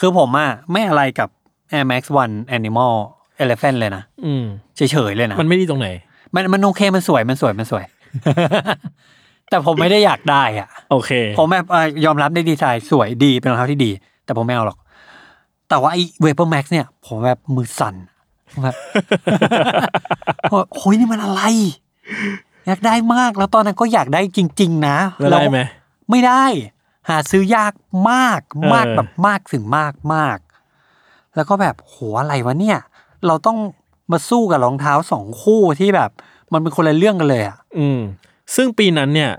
คือผมอะไม่อะไรกับ Air Max One Animal Elephant เลยนะๆอืมเฉยๆเลยนะมันไม่ดีตรงไหน มันมันโอเคมันสวยมันสวยมันสวย แต่ผมไม่ได้อยากได้อะโอเค ผมแบบเอ่อยอมรับในดีไซน์สวยดีเป็นรองเท้าที่ดี แต่ผมไม่เอาหรอก แต่ว่าไอ้เวเปอร์แม็กเนี่ย ผมแบบมือสั่นผม แบบว่าโอ้ยนี่มันอะไร อยากได้มากแล้วตอนนั้นก็อยากได้จริง ๆ นะแล้วได้ไหมไม่ได้ หาซื้อยากมากเออมากแบบมากถึงมากมาก แล้วก็แบบโหอะไรวะเนี่ย เราต้องมาสู้กับรองเท้าสองคู่ที่แบบ มันเป็นคนละเรื่องกันเลยอะอืม ซึ่งปีนั้นเนี่ย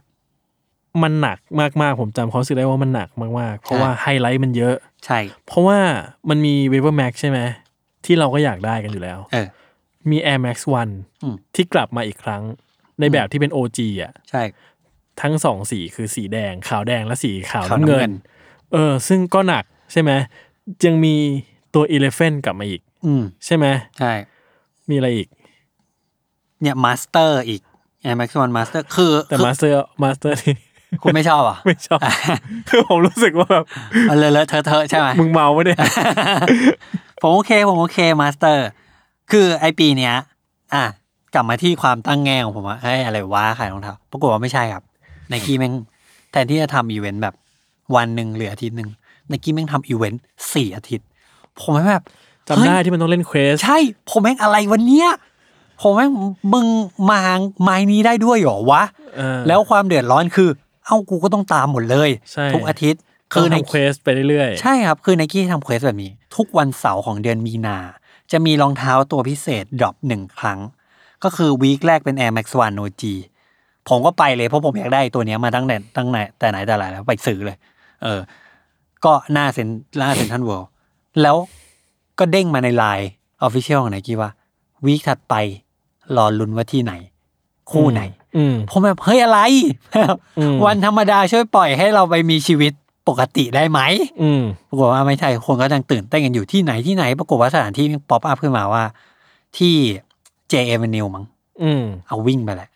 มันหนักมากๆผมจำความรู้สึกได้ว่ามันหนักมากๆ เพราะใช่ว่าไฮไลท์มันเยอะ ใช่ เพราะว่ามันมี w a v e r Max ใช่ไหม ที่เราก็อยากได้กันอยู่แล้วเออ มี Air Max อืม 1ที่กลับมาอีกครั้ง ในแบบที่เป็น OG อะ ใช่ทั้งสองสีคือสีแดง ขาวแดงและสีขาวขาวน้ำน้ำเงิเงินนเออ ซึ่งก็หนักใช่ไหมยังมีตัว Elephant กลับมาอีก อืม ใช่ไหมใช่ มีอะไรอีก เนี่ย Master อีก Air Max One Master คือแต่คือ Master Master นี่ คุณไม่ชอบอะ ไม่ชอบ คือผมรู้สึกว่าแบบเอาเลอะๆเทอะเทอะใช่ไหม มึงเมาไม่ได้ ผมโอเค ผมโอเค Master คือไอปีเนี้ย อะ กลับมาที่ความตั้งแง่ของผมว่าเฮ้ยอะไรวะขายรองเท้าปรากฏว่าไม่ใช่ครับไนกี้แม่งแทนที่จะทำอีเวนต์แบบวันหนึ่งหรืออาทิตย์หนึ่งไนกี้แม่งทำอีเวนต์สี่อาทิตย์ ผมแบบจำได้เฮ้ยที่มันต้องเล่น quest ใช่ ผมแม่งอะไรวันเนี้ยผมแม่งมึงมาไม้นี้ได้ด้วยเหรอวะเออแล้วความเดือดร้อนคือ เอ้ากูก็ต้องตามหมดเลยใช่ทุกอาทิตย์ คือในทำเควไปเรื่อยๆ ใช่ครับ คือไนกี้ทำ quest แบบนี้ ทุกวันเสาร์ของเดือนมีนา จะมีรองเท้าตัวพิเศษ drop หนึ่งครั้ง ก็คือ week แรกเป็น Air Max One OG ผมก็ไปเลยเพราะผมอยากได้ตัวเนี้ยมาตั้งแต่ตั้งแต่แต่ไหนแต่ไรแล้วไปซื้อเลย เออ ก็หน้าเซ็นหน้าเซ็นทรัลเวิลด์แล้วก็เด้งมาใน LINE Official ของไนกี้ว่า week ถัดไปรอลุ้นว่าที่ไหน คู่ไหนอืมผมแบบเฮ้ยอะไรอืมวันธรรมดาช่วยปล่อยให้เราไปมีชีวิต ปกติได้ไหมอืมปรากฏว่าไม่ใช่คนก็ยังตื่นเต้นกันอยู่ที่ไหนที่ไหน ปรากฏว่าสถานที่ pop up ขึ้นมาว่า ที่ J Avenue มั้งอืมเอาวิ่งไปแหละ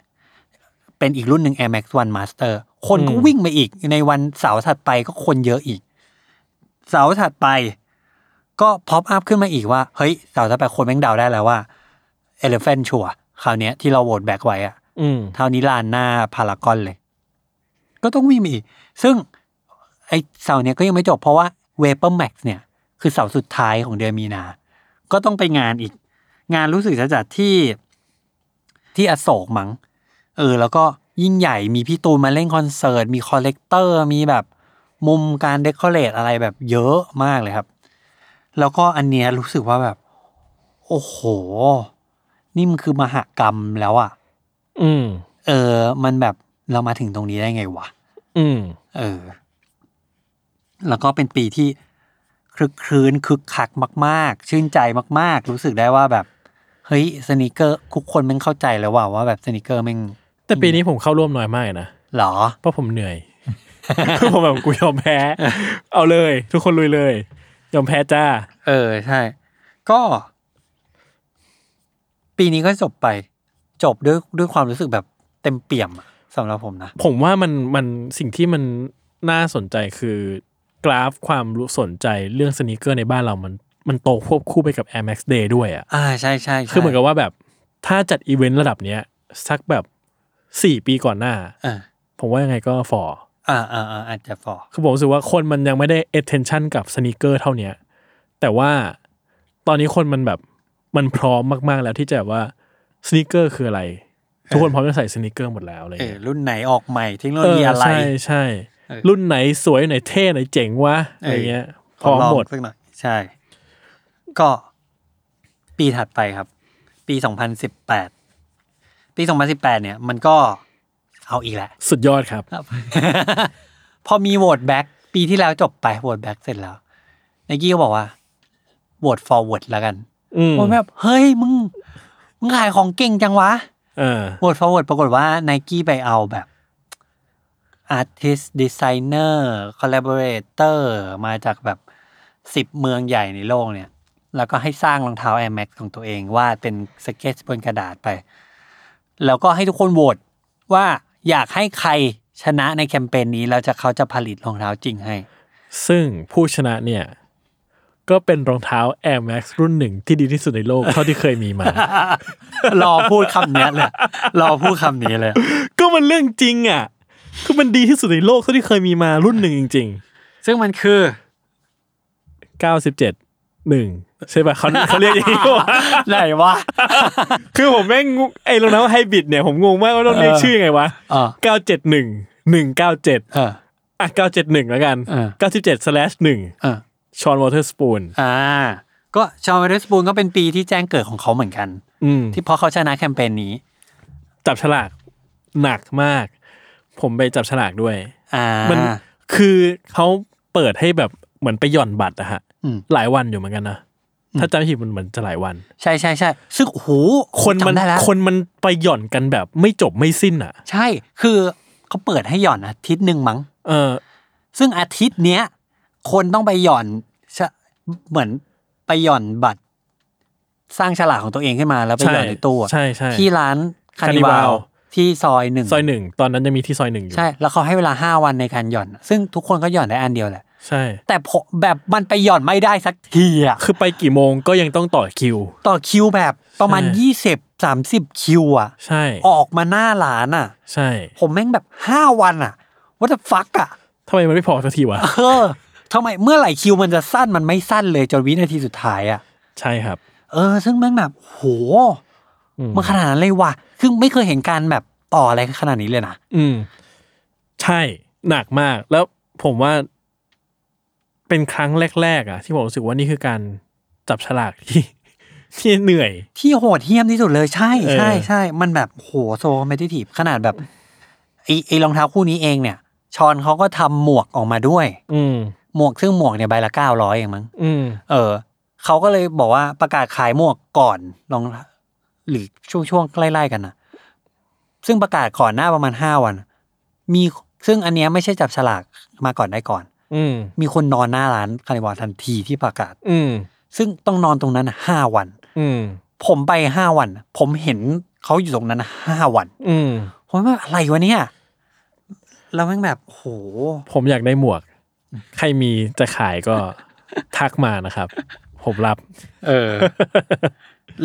เป็นอีกรุ่นหนึ่ง Air Max One Master คนก็อืมวิ่งไปอีก ในวันเสาร์ถัดไปก็คนเยอะอีก เสาร์ถัดไป ก็ pop up ขึ้นมาอีกว่า เฮ้ย เสาร์ถัดไปคนแม่งเดาได้แล้วว่า Elephant ชัวร์คราวเนี้ยที่เรา vote back ไว้อะอืมเท่านี้ลานหน้าพารากอนเลย ก็ต้องวิ่งมาอีก ซึ่ง ไอเสาร์เนี้ยก็ยังไม่จบเพราะว่า VaporMax เนี่ย คือเสาร์สุดท้ายของเดือนมีนา ก็ต้องไปงานอีก งานรู้สึกจะจัดที่ที่อโศกมั้งเออ แล้วก็ยิ่งใหญ่มีพี่ตูนมาเล่นคอนเสิร์ต มี collector มีแบบมุมการ decorate อะไรแบบเยอะมากเลยครับ แล้วก็อันเนี้ยรู้สึกว่าแบบ โอ้โห นี่มันคือมหกรรมแล้วอะอืม เออ มันแบบเรามาถึงตรงนี้ได้ไงวะ อืม เออ แล้วก็เป็นปีที่ครึกครื้นคึกคักมาก ๆ ชื่นใจมาก ๆ รู้สึกได้ว่าแบบเฮ้ยสนิเกอร์ทุกคนแม่งเข้าใจแล้วว่าว่าแบบสนิเกอร์แม่งแต่ปีนี้ผมเข้าร่วมน้อยมากเลยนะหรอ เพราะผมเหนื่อยคือผมแบบกูยอมแพ้ เอาเลย ทุกคนลุยเลย ยอมแพ้จ้า เออใช่ ก็ ปีนี้ก็จบไป จบด้วยด้วยความรู้สึกแบบเต็มเปี่ยมอะสำหรับผมนะ ผมว่ามันมันสิ่งที่มันน่าสนใจคือ กราฟความรู้สนใจเรื่อง sneaker ในบ้านเรามันมันโตควบคู่ไปกับ Air Max Day ด้วยอะอ่าใช่ใช่ใช่คือเหมือนกับว่าแบบถ้าจัดอีเวนต์ระดับเนี้ยสักแบบสี่ปีก่อนหน้าเออผมว่ายังไงก็ฝ่ออ่าอ่าอ่าอาจจะฝ่อคือผมรู้สึกว่าคนมันยังไม่ได้ attention กับสน e เกอร์เท่าเนี้ยแต่ว่าตอนนี้คนมันแบบมันพร้อมมาก ๆ แล้วที่จะแบบว่าสน e เกอร์คืออะไร ทุกคนพร้อมจะใส่สน e เกอร์หมดแล้วอะไรเออเงี้ยรุ่นไหนออกใหม่เทคโนโลเอยีออะไร ใช่ใช่เออ รุ่นไหนสวยไหนเท่ไหนเจ๋งวะอะไรเงี้ยพร้อมลงหมดสักหน่อยใช่ ก็ปีถัดไปครับ ปีสองพันสิบแปดปีสองพันสิบแปดเนี่ย มันก็เอาอีกแหละ สุดยอดครับ พอมี vote back ปีที่แล้วจบไป vote back เสร็จแล้วไนกี้ก็บอกว่าโหวต forward แล้วกันอืมผมแบบ เฮ้ย มึงมึงขายของเก่งจังวะเออโหวต forward ปรากฏว่าไนกี้ไปเอาแบบ artist designer collaborator มาจากแบบสิบเมืองใหญ่ในโลกเนี่ย แล้วก็ให้สร้างรองเท้า Air Max ของตัวเองวาดเป็นสเก็ตบนกระดาษไป แล้วก็ให้ทุกคนโหวตว่าอยากให้ใครชนะในแคมเปญนี้แล้วจะเขาจะผลิตรองเท้าจริงให้ ซึ่งผู้ชนะเนี่ย ก็เป็นรองเท้า Air Max รุ่นหนึ่งที่ดีที่สุดในโลกเท่าที่เคยมีมา รอพูดคำเนี้ยเลยรอพูดคำนี้เลย ก็มันเรื่องจริงอะ คือมันดีที่สุดในโลกเท่าที่เคยมีมารุ่นหนึ่งจริง ซึ่งมันคือๆ 97หนึ่งใช่ป่ะเขาเขาเรียกอย่างนี้ว่าไหนวะคือผมแม่งงงไอ้รองเท้าไฮบริดเนี่ยผมงงมากว่าต้องเรียกเออชื่อยังไงวะ อ่า971 197เอออะ 971 แล้วกันเออ97 slash 1เออชอนวอเตอร์สปูนอ่า ก็ชาวเวสปูนก็เป็นปีที่แจ้งเกิดของเขาเหมือนกันอืมที่เพราะเขาชนะแคมเปญนี้ จับฉลากหนักมาก ผมไปจับฉลากด้วยอ่ามันคือเขาเปิดให้แบบเหมือนไปหย่อนบัตรอะฮะอืม หลายวันอยู่เหมือนกันนะถ้าจำไม่ผิดมันเหมือนจะหลายวัน ใช่ใช่ใช่ซึ่งโอ้โหคนมันจำได้แล้วคนมันไปหย่อนกันแบบไม่จบไม่สิ้นอะใช่คือเขาเปิดให้หย่อนอาทิตย์หนึ่งมั้ง เออ ซึ่งอาทิตย์เนี้ย คนต้องไปหย่อนชะเหมือนไปหย่อนบัตร สร้างฉลากของตัวเองขึ้นมาแล้วไปหย่อนในตู้อะใช่ใช่ที่ร้านคานิวา Carnival ล ที่ซอยหนึ่งซอยหนึ่งตอนนั้นจะมีที่ซอยหนึ่งอยู่ใช่ แล้วเขาให้เวลาห้าวันในการหย่อน ซึ่งทุกคนก็หย่อนได้อันเดียวแหละใช่ แต่ผมแบบมันไปหย่อนไม่ได้สักทีอะคือไปกี่โมงก็ยังต้องต่อคิว ต่อคิวแบบประมาณใช่ยี่สิบสามสิบคิวอะใช่ ออกมาหน้าร้านอะใช่ ผมแม่งแบบห้าวันอะว่าจะฟักอะทำไมมันไม่พอสักทีวะเออทำไมเมื่อไหร่คิวมันจะสั้นมันไม่สั้นเลยจนวินาทีสุดท้ายอะใช่ครับ เออ ซึ่งแม่งแบบโหอืมมันขนาดนั้นเลยว่ะ คือไม่เคยเห็นการแบบต่ออะไรขนาดนี้เลยนะอืม ใช่หนักมาก แล้วผมว่า เป็นครั้งแรก ๆ อะ ที่ผมรู้สึกว่านี่คือการจับฉลากที่ ที่เหนื่อย ที่โหดเหี้ยมที่สุดเลยใช่ใช่เออใช่มันแบบโหโซคอมเพติทีฟขนาดแบบไอไอรองเท้าคู่นี้เองเนี่ยชอนเขาก็ทำหมวกออกมาด้วย อืมหมวกซึ่งหมวกเนี่ยใบละเก้าร้อยเองมั้งอืมเออเขาก็เลยบอกว่าประกาศขายหมวกก่อนลอง หรือช่วงช่วงๆใกล้ๆกันนะซึ่งประกาศก่อนหน้าประมาณห้าวัน มีซึ่งอันเนี้ยไม่ใช่จับฉลากมาก่อนได้ก่อน อืมมีคนนอนหน้าร้านคานิวาลทันทีที่ประกาศ อืมซึ่งต้องนอนตรงนั้นห้าวัน อืมผมไปห้าวัน ผมเห็นเขาอยู่ตรงนั้นห้าวัน อืมผมว่าอะไรวะเนี่ยแล้วแม่งแบบโห ผมอยากได้หมวก ใครมีจะขายก็ทักมานะครับ ผมรับ เออ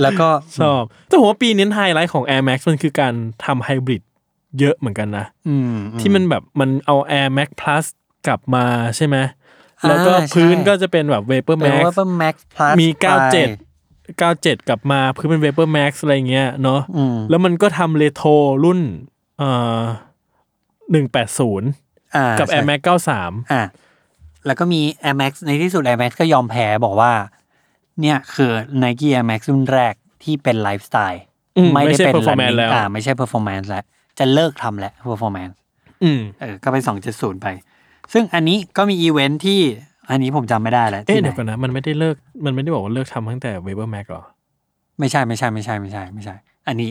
แล้วก็ชอบแต่ผมว่าปีนี้ไฮไลท์ของ Air Max มันคือการทำไฮบริดเยอะเหมือนกันนะอืมที่มันแบบมันเอา Air Max Plus กลับมาใช่ไหมแล้วก็อ่าใช่พื้นก็จะเป็นแบบ Vapor เป็น Max ว่าเป็น Max Plus มีไป97 97 กลับมาพื้นเป็น Vapor Max อะไรเงี้ยเนาะอืมแล้วมันก็ทำเรโทรรุ่นเอ่อ180อ่ากับใช่ Air Max 93อะแล้วก็มี Air Max ในที่สุด Air Max ก็ยอมแพ้บอกว่า เนี่ยคือ Nike Air Max รุ่นแรกที่เป็นไลฟ์สไตล์อืมไม่ได้ไม่ใช่เป็น performance running แล้วอ่าไม่ใช่ performance แล้ว จะเลิกทำแล้ว performance อืมเออก็เป็น270ไป ซึ่งอันนี้ก็มีอีเวนท์ที่ อันนี้ผมจำไม่ได้แล้วเอ๊ะที่ไหนเดี๋ยวก่อนนะ มันไม่ได้เลิก มันไม่ได้บอกว่าเลิกทำตั้งแต่ VaporMax หรอ ไม่ใช่ไม่ใช่ไม่ใช่ไม่ใช่ไม่ใช่ อันนี้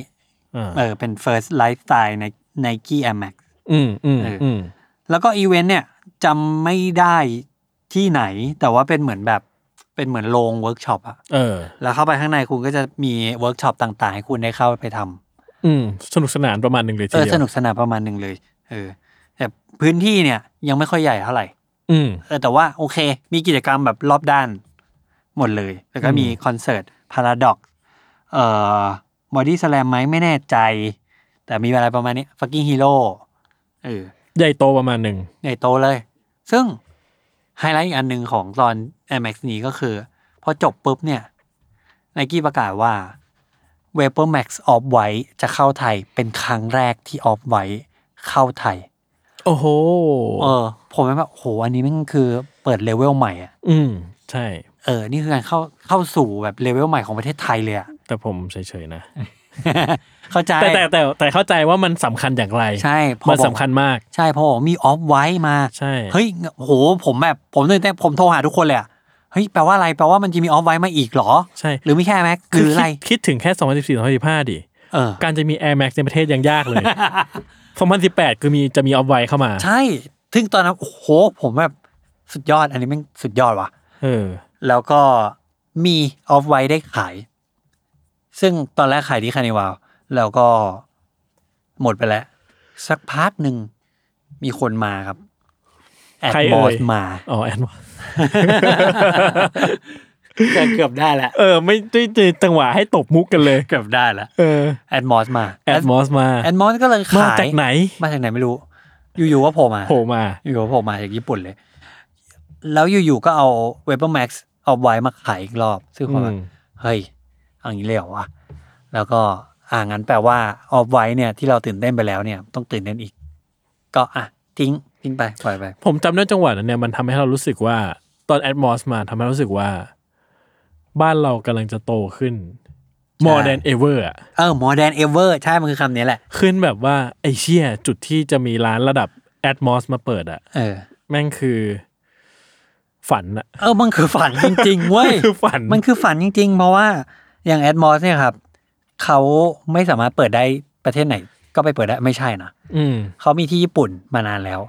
อ่าเออเป็น first lifestyle ใน Nike Air Max อืมอืมเอออืมแล้วก็อีเวนต์เนี่ยจำไม่ได้ที่ไหน แต่ว่าเป็นเหมือนแบบ เป็นเหมือนโรงเวิร์กช็อปอะเออ แล้วเข้าไปข้างในคุณก็จะมีเวิร์กช็อปต่างๆ ให้คุณได้เข้าไปทำอืม สนุกสนานประมาณหนึ่งเลยเอทีเดียวสนุกสนานประมาณหนึ่งเลย เออ แต่พื้นที่เนี่ยยังไม่ค่อยใหญ่เท่าไหร่ อืมเออแต่ว่าโอเค มีกิจกรรมแบบรอบด้าน หมดเลย แล้วก็มีอืมคอนเสิร์ตพาราดอกเอ่อบอดี้สแลมไหมไม่แน่ใจ แต่มีอะไรประมาณนี้ Fucking Hero เออใหญ่โตประมาณหนึ่งใหญ่โตเลย ซึ่ง ไฮไลท์อีกอันหนึ่งของตอน Air Max นี้ก็คือ พอจบปุ๊บเนี่ยไนกี้ประกาศว่า Vapor Max Off White จะเข้าไทยเป็นครั้งแรกที่ Off White เข้าไทย โอ้โห เออ ผมแบบโห อันนี้มันคือเปิดเลเวลใหม่อะ อืม ใช่ เออ นี่คือการเข้าเข้าสู่แบบเลเวลใหม่ของประเทศไทยเลยอะแต่ผมเฉยๆนะ เข้าใจแต่แต่แต่แต่เข้าใจว่ามันสำคัญอย่างไร ใช่พอมันบอกสำคัญมาก ใช่พอบอกมีออฟไว้มาใช่เฮ้ยโหผมแบบผมตื่นเต้นผมโทรหาทุกคนเลยอะเฮ้ยแปลว่าอะไรแปลว่ามันจะมีออฟไว้มาอีกเหรอใช่หรือไม่แค่แม็กหคืรืออะไรคิดคิดถึงแค่2014 2015ดิเออการจะมี Air Max ในประเทศยังยากเลย2018 คือมีจะมีออฟไวเข้ามา ใช่ ซึ่งตอนนั้นโอ้โห ผมแบบสุดยอด อันนี้แม่งสุดยอดว่ะ เออ แล้วก็มีออฟไว้ได้ขาย ซึ่งตอนแรกขายที่คานิวาลแล้วก็หมดไปแล้ว สักพักหนึ่งมีคนมาครับ แอดใครมเอ่อย สมา อ๋อแอนเกือบเกือบได้แล้วเออ ไม่ได้เจอจังหวะให้ตบมุกกันเลย เกือบได้แล้วเออแอดมอสมาแอดมอสมา แอดมอสก็เลยมาขายจากไหนมาจากไหนไม่รู้ อยู่ๆก็โผล่มา โผล่มา อยู่ๆก็โผล่มาจากญี่ปุ่นเลย แล้วอยู่ๆก็เอา w e b e r Max เอาไว้มาขายอีกรอบ ซึ่งผมว่าอืม เฮ้ย เอย่างนี้เลยเหรอวะแล้วก็อ่างั้นแปลว่าออฟไว้เนี่ยที่เราตื่นเต้นไปแล้วเนี่ยต้องตื่นเต้นอีก ก็อะทิ้งทิ้งไปปล่อยไป ผมจำได้จังหวะนั้นเนี่ยมันทำให้เรารู้สึกว่าตอนแอดมอสมาทำให้เรารู้สึกว่า บ้านเรากำลังจะโตขึ้น more than ever อะเออ modern ever ใช่ มันคือคำนี้แหละ ขึ้นแบบว่าไอเชี่ยจุดที่จะมีร้านระดับ atmos มาเปิดอะเออ แม่งคือ ฝันอะเออ มันคือฝันจริงๆเว้ยคือฝัน มันคือฝันจริง ๆ เพราะว่า อย่าง atmos เนี่ยครับเขาไม่สามารถเปิดได้ประเทศไหน ก็ไปเปิดได้ไม่ใช่นะอืมเขามีที่ญี่ปุ่นมานานแล้ว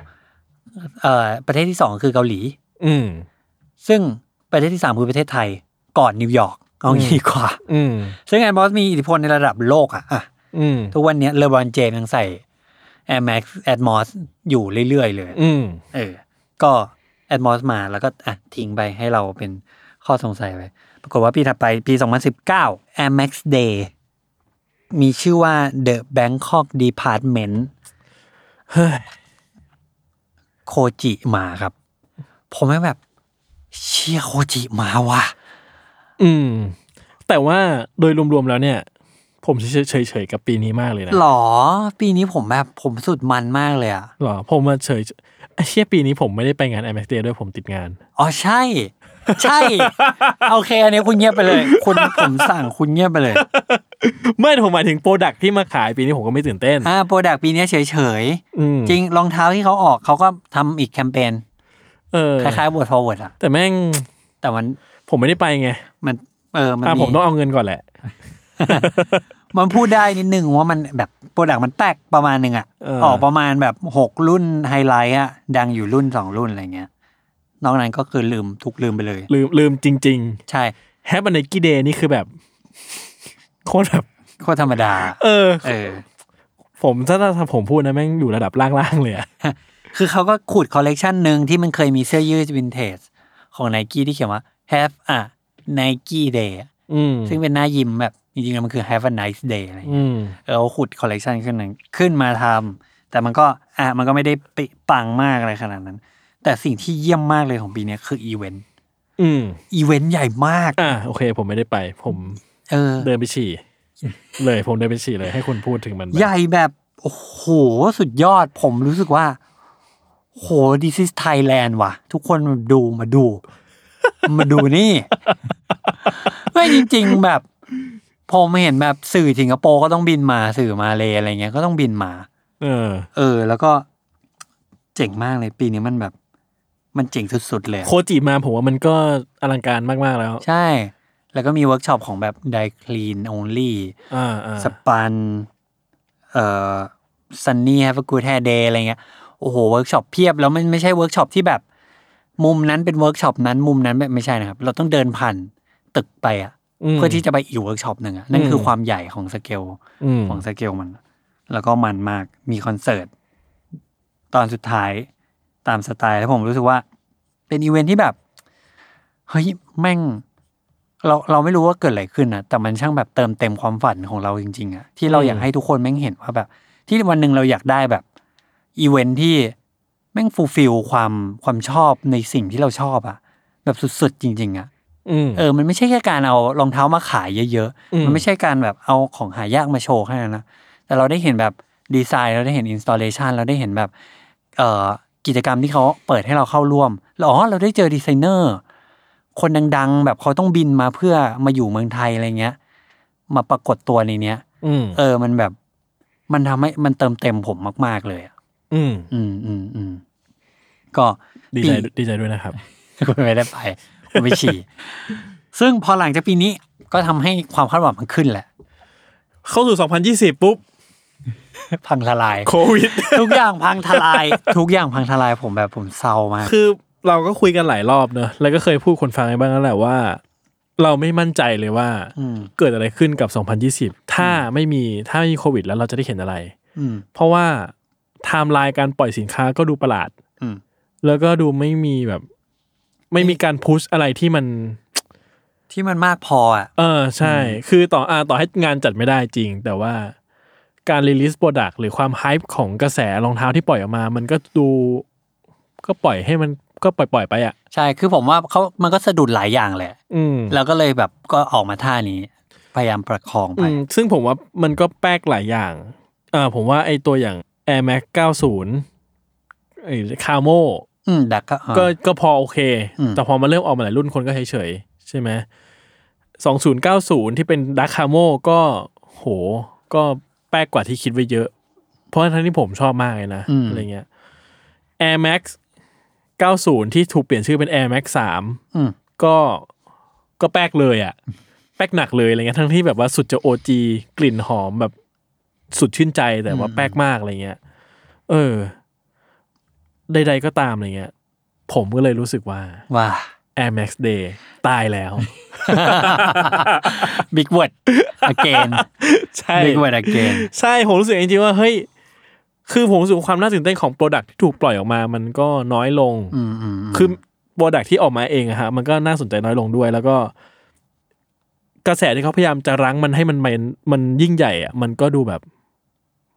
เอ่อประเทศที่สองคือเกาหลี อืมซึ่งประเทศที่สามคือประเทศไทย ก่อนนิวยอร์กเอางี้ดีกว่า อืมซึ่งแอดมอสมีอิทธิพลในระดับโลกอะอะอืมทุกวันเนี้เลบรอนเจมยังใส่ Air Max Atmos อยู่เรื่อยๆเลย อืมเออ ก็ Atmos มาแล้วก็อะทิ้งไปให้เราเป็นข้อสงสัยไป ปรากฏว่าปีถัดไปปี 2019 Air Max Day มีชื่อว่า The Bangkok Department เฮ้ยโคจิมาครับ ผมแม่งแบบ เชียโคจิมาว่ะ อืม แต่ว่าโดยรวมๆแล้วเนี่ย ผมเฉยๆกับปีนี้มากเลยนะหรอ ปีนี้ผมแบบผมสุดมันมากเลยอะหรอ ผมมาเฉยไอ้เชี่ยปีนี้ผมไม่ได้ไปงาน IMAX Day ด้วยผมติดงาน อ๋อใช่ ใช่โอเคอันนี้คุณเงียบไปเลย คุณผมสั่งคุณเงียบไปเลยไม่แต่ผมหมายถึงโปรดักที่มาขายปีนี้ผมก็ไม่ตื่นเต้นอ่าโปรดักปีนี้เฉยอืมๆจริงรองเท้าที่เขาออกเขาก็ทำอีกแคมเปญเออคล้ายๆ Vote Forward อะแต่แม่งแต่มันผมไม่ได้ไปไง มัน เออมันอะมีผมต้องเอาเงินก่อนแหละ มันพูดได้นิดนึงว่ามันแบบ product มันแตกประมาณหนึ่งอะเออออกประมาณแบบหกรุ่นไฮไลท์อะดังอยู่รุ่นสองรุ่นอะไรเงี้ย นอกนั้นก็คือลืมถูกลืมไปเลย ลืมลืมจริงใช่ๆ Happy Nike Day นี่คือแบบ โคตรแบบโคตรธรรมดา เออ เออ ผมถ้าถ้าผมพูดนะแม่งอยู่ระดับล่างๆเลยอะคือเขาก็ขุดคอลเลกชันหนึ่งที่มันเคยมีเสื้อยืดวินเทจของ n นกี้ที่เขียนว่า Have a Nike Day อะอืมซึ่งเป็นหน้ายิ้มแบบ จริงๆแล้วมันคือ have a nice day อะไรอย่างอืเงี้ยมเออเขาขุดคอลเลกชันขึ้นหนึ่งขึ้นมาทำแต่มันก็อะมันก็ไม่ได้ปึ้งปังมากอะไรขนาดนั้น แต่สิ่งที่เยี่ยมมากเลยของปีเนี้ยคืออีเวนต์อืมอีเวนต์ใหญ่มาก อะโอเค ผมไม่ได้ไป ผมเออ เดินไปฉี่เลยผมเดินไปฉี่เลยให้คุณพูดถึงมันแบบใหญ่แบบโอ้โหสุดยอด ผมรู้สึกว่า โห this is Thailand ว่ะ ทุกคนมาดูมาดู มาดูนี่ไม่จริง ๆ แบบ ผมเห็นแบบสื่อสิงคโปร์ก็ต้องบินมาสื่อมาเลยอะไรเงี้ยก็ต้องบินมา เออ เออ แล้วก็เจ๋งมากเลยปีนี้มันแบบ มันเจ๋งสุดๆเลยอะโคจิมาผมว่ามันก็อลังการมากๆแล้ว ใช่ แล้วก็มีเวิร์กช็อปของแบบไดคลีน only อ่าอ่าสปันเอ่อซันนี่แฮปกูดแฮเดย์อะไรเงี้ยโอ้โหเวิร์กช็อปเพียบแล้วมันไม่ใช่เวิร์กช็อปที่แบบ มุมนั้นเป็นเวิร์กช็อปนั้นมุมนั้นแบบไม่ใช่นะครับ เราต้องเดินผ่านตึกไปอะมเพื่อที่จะไปอีกเวิร์กช็อปหนึ่งอะนั่นคือมความใหญ่ของสเกลอืมของสเกลมัน แล้วก็มันมากมีคอนเสิร์ตตอนสุดท้าย ตามสไตล์แล้วผมรู้สึกว่า เป็นอีเวนท์ที่แบบ เฮ้ย แม่ง เราเราไม่รู้ว่าเกิดอะไรขึ้นนะแต่มันช่างแบบเติมเต็มความฝันของเราจริงๆอะที่เราอืมอยากให้ทุกคนแม่งเห็นว่าแบบ ที่วันหนึ่งเราอยากได้แบบอีเวนท์ที่แม่ง fulfill ความความชอบในสิ่งที่เราชอบอะแบบสุดๆจริง ๆอะอืมเออ มันไม่ใช่แค่การเอารองเท้ามาขายเยอะอืมๆมันไม่ใช่การแบบเอาของหายากมาโชว์แค่นั้นนะ แต่เราได้เห็นแบบดีไซน์ เราได้เห็นอินสต l เลชันเราได้เห็นแบบ เอ่อ กิจกรรมที่เขาเปิดให้เราเข้าร่วมแล้วอ๋อเราได้เจอดีไซเนอร์ คนดัง ๆ แบบเขาต้องบินมาเพื่อมาอยู่เมืองไทยอะไรเงี้ย มาปรากฏตัวในเนี้ยอืมเออมันแบบมันทำให้มันเติมเต็มผมมาก ๆ เลยอะอืมอืมอืมอืมก็ดีใจปีดีใจด้วยนะครับกูไม่ได้ไปกูไปฉี่ ซึ่งพอหลังจากปีนี้ก็ทำให้ความคาดหวังมันขึ้นแหละ เข้าสู่ 2020 ปุ๊บ พังทลาย โควิด ทุกอย่างพังทลาย ทุกอย่างพังทลายผมแบบผมเศร้ามาก คือเราก็คุยกันหลายรอบเนอะแล้วก็เคยพูดคนฟังไปบ้างแล้วแหละว่า เราไม่มั่นใจเลยว่าอืมเกิดอะไรขึ้นกับ 2020 ถ้าไม่มีถ้าไม่มีโควิด แล้วเราจะได้เห็นอะไรอืมเพราะว่าไทม์ไลน์การปล่อยสินค้าก็ดูประหลาดอืมแล้วก็ดูไม่มีแบบ ไม่มีการ push อะไรที่มัน ที่มันมากพออะ เออใช่ คือต่ออ่าต่อให้งานจัดไม่ได้จริง แต่ว่า การ release product หรือความ hype ของกระแสรองเท้าที่ปล่อยออกมา มันก็ดูก็ปล่อยให้มันก็ปล่อยปล่อยๆไปอะ ใช่ คือผมว่าเขามันก็สะดุดหลายอย่างแหละ อืมแล้วก็เลยแบบก็ออกมาท่านี้ พยายามประคองไป อืมซึ่งผมว่ามันก็แปลกหลายอย่างเออผมว่าไอตัวอย่าง Air Max 90ไอ้คาโมอืมดักก็เออ ก็ก็พอโอเค อืม แต่พอมาเริ่มออกมาหลายรุ่นคนก็เฉยเฉยๆใช่ไหมสองศูนย์เก้าศูนย์ที่เป็นดักคาโมก็โหก็ แปลกกว่าที่คิดไว้เยอะ เพราะทั้งที่ผมชอบมากเลยนะอะไรเงี้ย Air Max 90 ที่ถูกเปลี่ยนชื่อเป็น Air Max 3อืมก็ก็แปลกเลยอะแปลกหนักเลยอะไรเงี้ยทั้งที่แบบว่าสุดจะโอจีกลิ่นหอมแบบสุดชื่นใจแต่ว่าแปลกมากอะไรเงี้ย เออ ใด ๆ ก็ตามอะไรเงี้ย ผมก็เลยรู้สึกว่าว่า Air Max Day ตายแล้ว Big Word again ใช่ Big Word again ใช่ผมรู้สึกจริงๆว่าเฮ้ยคือผมรู้สึกว่าความน่าตื่นเต้นของโปรดักที่ถูกปล่อยออกมา มันก็น้อยลงอืมอืมมคือโปรดักที่ออกมาเองอะฮะมันก็น่าสนใจน้อยลงด้วย แล้วก็ กระแสที่เขาพยายามจะรั้งมันให้มันมันมันยิ่งใหญ่อะมันก็ดูแบบ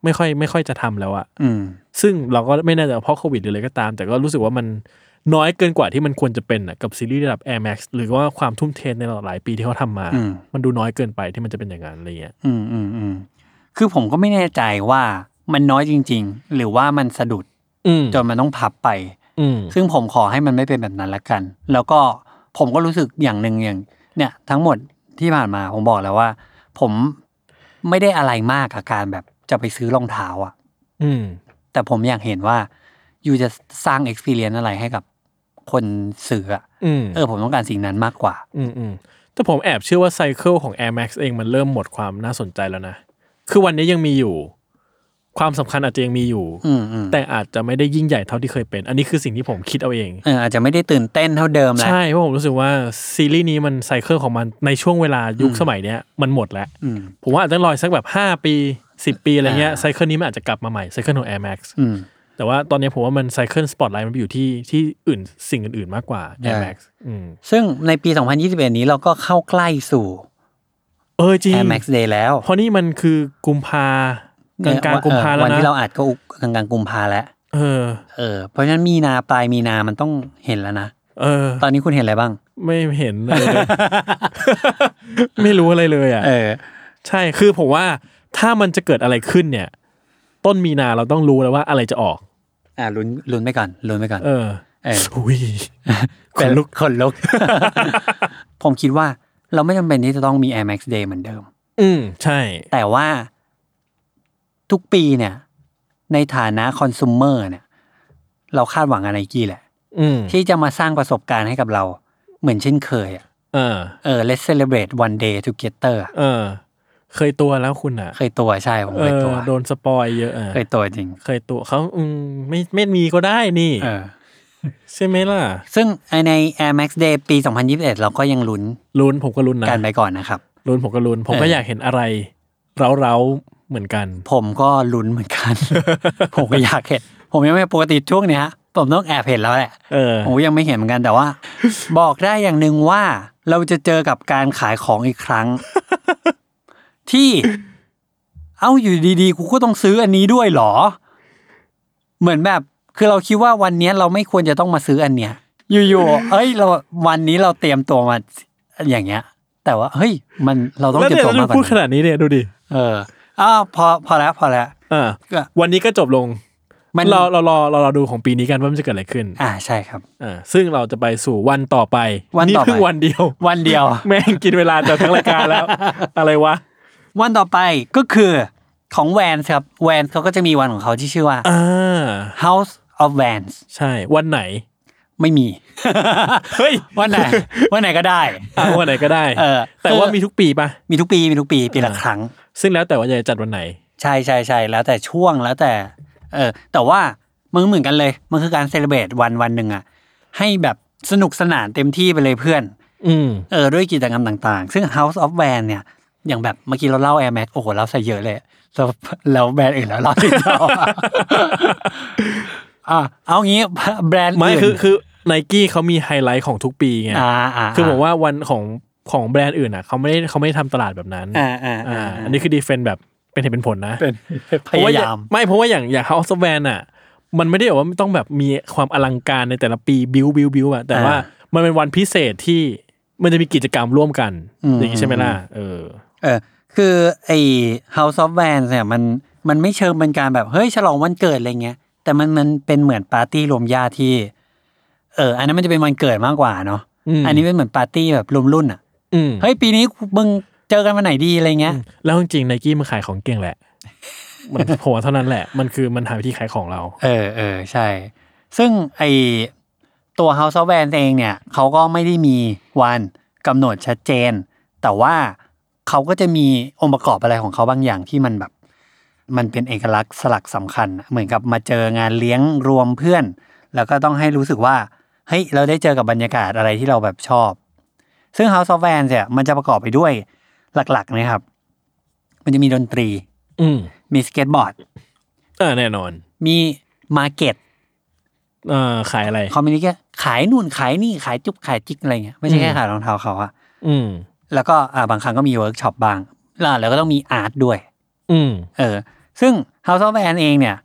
ไม่ค่อย ไม่ค่อยจะทำแล้วอะอืมซึ่งเราก็ไม่แน่ใจว่าเพราะโควิดหรืออะไรก็ตาม แต่ก็รู้สึกว่ามัน น้อยเกินกว่าที่มันควรจะเป็นอะกับซีรีส์ระดับ Air Max หรือว่าความทุ่มเทในหลายปีที่เขาทำมาอืมมันดูน้อยเกินไปที่มันจะเป็นอย่างนั้นอะไรเงี้ยอืมอืมอืมคือผมก็ไม่แน่ใจว่ามันน้อยจริง ๆ หรือว่ามันสะดุดอืมจนมันต้องพับไปอืมซึ่งผมขอให้มันไม่เป็นแบบนั้นละกัน แล้วก็ผมก็รู้สึกอย่างหนึ่งอย่าง เนี่ย ทั้งหมดที่ผ่านมาผมบอกแล้วว่า ผมไม่ได้อะไรมากกับการแบบจะไปซื้อรองเท้าอะอืม แต่ผมอยากเห็นว่าอยู่จะสร้าง experience อะไรให้กับ คนซื้ออะอืมเออผมต้องการสิ่งนั้นมากกว่าอืมอืมแต่ผมแอบเชื่อว่าไซเคิลของ Air Max เองมันเริ่มหมดความน่าสนใจแล้วนะ คือวันนี้ยังมีอยู่ ความสำคัญอาจจะยังมีอยู่อืมอืมแต่อาจจะไม่ได้ยิ่งใหญ่เท่าที่เคยเป็น อันนี้คือสิ่งที่ผมคิดเอาเองเอออาจจะไม่ได้ตื่นเต้นเท่าเดิมแล้ว ใช่ เพราะผมรู้สึกว่าซีรีส์นี้มัน cycle ของมันในช่วงเวลายุคสมัยเนี้ยมันหมดแล้วอืมผมว่าอาจจะรออีกสักแบบ 5 ปี 10 ปีอะไรเงี้ยอ่า cycle นี้มันอาจจะกลับมาใหม่ cycle ของ Air Max อืม แต่ว่าตอนนี้ผมว่ามัน cycle สปอตไลท์มันไปอยู่ที่ที่อื่นสิ่งอื่น ๆ มากกว่า Air ใช่ Max อืมซึ่งในปี 2021 นี้เราก็เข้าใกล้สู่ เออจริง Air Max Day แล้ว เพราะนี่มันคือกุมภากลางกลางๆกุมภาเออแล้ววันนะที่เราอัดก็อุกกลางกลางๆกุมภาแล้วเออ เออ เพราะฉะนั้นมีนาปลายมีนามันต้องเห็นแล้วนะเออ ตอนนี้คุณเห็นอะไรบ้าง ไม่เห็นอะไรเลยไม่รู้อะไรเลยอะเออ ใช่คือผมว่าถ้ามันจะเกิดอะไรขึ้นเนี่ย ต้นมีนาเราต้องรู้แล้วว่าอะไรจะออก อ่าลุ้นลุ้นไปก่อนลุ้นไปก่อนเออเอออุ้ยขนลุกคนลุก ผมคิดว่าเราไม่จำเป็นที่จะต้องมี Air Max Day เหมือนเดิม อืมใช่ แต่ว่าทุกปีเนี่ย ในฐานะคอน sumer เนี่ย เราคาดหวังอะไรกี้แหละอืมที่จะมาสร้างประสบการณ์ให้กับเรา เหมือนเช่นเคยอะเออเออ let's celebrate one day together อะเออ เคยตัวแล้วคุณอะ เคยตัวใช่ผมเอเคยอตัวโดนสปอยเยอะอะเคยตัวจริง เคยตัวเขาอืมไม่ไม่มีก็ได้นี่เออใช่ไหมล่ะ ซึ่งใน Air Max Day ปี 2021 เราก็ยังลุ้นลุ้นผมก็ลุ้นนะกันไปก่อนนะครับลุ้นผมก็ลุ้นผมก็เออออยากเห็นอะไร เร้าๆเหมือนกัน ผมก็ลุ้นเหมือนกัน ผมก็อยากเห็น ผมยังไม่ปกติช่วงเนี้ยผมต้องแอบเห็นแล้วแหละเออผมยังไม่เห็นเหมือนกันแต่ว่า บอกได้อย่างหนึ่งว่าเราจะเจอกับการขายของอีกครั้ง ที่ เอ้าอยู่ดีๆ กูก็ต้องซื้ออันนี้ด้วยเหรอ เหมือนแบบ คือเราคิดว่าวันเนี้ยเราไม่ควรจะต้องมาซื้ออันเนี้ย อยู่ๆเอ้ย เราวันนี้เราเตรียมตัวมาอย่างเงี้ย แต่ว่า เฮ้ย มันเราต้องแล้วเตรียเนี่ยมตัวเรามากกว่าพูดขนี้นาดนี้เนี่ยดูดิ เอออ้าวพอพอแล้วพอแล้วอ่าก็วันนี้ก็จบลงมันเราเรารอเรารอดูของปีนี้กันว่ามันจะเกิดอะไรขึ้น อ่าใช่ครับอ่าซึ่งเราจะไปสู่วันต่อไป วันต่อไปเพิ่งวันเดียว วันเดียว แม่งกินเวลาจากทั้งรายการแล้ว อะไรวะ วันต่อไปก็คือของแวนครับแวนเขาก็จะมีวันของเขาที่ชื่อว่า อ่า House of Vans ใช่ วันไหน ไม่มี เฮ้ย วันไหน วันไหนก็ได้ อ่าวันไหนก็ได้ เออแต่ว่ามีทุกปีปะ มีทุกปีมีทุกปีปีละครั้ง ซึ่งแล้วแต่ว่าจะจัดวันไหน ใช่ใช่ใช่แล้วแต่ช่วงแล้วแต่ เออ แต่ว่ามันเหมือนกันเลย มันคือการเซเลบรตวันวันหนึ่งอะให้แบบสนุกสนานเต็มที่ไปเลยเพื่อน อืม เออด้วยกิจกรรมต่างๆ ซึ่ง House of Van เนี่ย อย่างแบบเมื่อกี้เราเล่า Air Max โอ้โหเราใส่เยอะเลย แล้วแล้วแบรนด์อื่นแล้วเราที่เราอะเอางี้แบรนด์ไม่อื่นคือคือไนกี้เขามีไฮไลท์ของทุกปีไงอ่าอ่าคือผมว่าวันของของแบรนด์อื่นอะเขาไม่ได้เขาไม่ได้ทำตลาดแบบนั้นอ่าอ่าอ่าอ่าอันนี้คือ defend แบบเป็นเหตุเป็นผลนะเป็นพเพราะว่ายายามไม่เพราะว่าอย่างอย่าง House of Vans อะ มันไม่ได้แบบว่าต้องแบบมีความอลังการในแต่ละปีบิวบิวบิวอะแต่ว่ามันเป็นวันพิเศษที่มันจะมีกิจกรรมร่วมกัน อย่างนี้ใช่ไหมล่ะเออ เออคือไอ้ House of Vans เนี่ยมันมันไม่เชิงเป็นการแบบเฮ้ยฉลองวันเกิดอะไรเงี้ย แต่มันมันเป็นเหมือนปาร์ตี้รวมญาติที่ เออ อันนั้นมันจะเป็นวันเกิดมากกว่าเนาะอืมอันนี้เป็นเหมือนปาร์ตี้แบบรวมรุ่นอะอืมเฮ้ยปีนี้มึงเจอกันวันไหนดีอะไรเงี้ย แล้วจริงไนกี้มันขายของเก่งแหละ มันผมว่าเท่านั้นแหละ มันคือมันหาวิธีขายของเรา เออเออใช่ ซึ่งไอตัว House of Vans เองเนี่ยเขาก็ไม่ได้มีวันกำหนดชัดเจน แต่ว่า เขาก็จะมีองค์ประกอบอะไรของเขาบางอย่างที่มันแบบ มันเป็นเอกลักษณ์สลักสำคัญอะเหมือนกับมาเจองานเลี้ยงรวมเพื่อน แล้วก็ต้องให้รู้สึกว่าเฮ้ยเราได้เจอกับบรรยากาศอะไรที่เราแบบชอบ ซึ่ง House of Vans เนี่ยมันจะประกอบไปด้วยหลักๆนะครับ มันจะมีดนตรี อืมมีสเก็ตบอร์ดอ่าแน่นอน มี market อ่าขายอะไรคอมมิวนิเคขายนู่นขายนี่ขายจุ๊บขายจิกอะไรเงี้ยไม่ใช่แค่ขายรองเท้าเขาอะอืม แล้วก็อ่าบางครั้งก็มีเวิร์กช็อปบ้างแล้วแล้วก็ต้องมี art ด้วย อืมเออ ซึ่ง House of Vans เองเนี่ย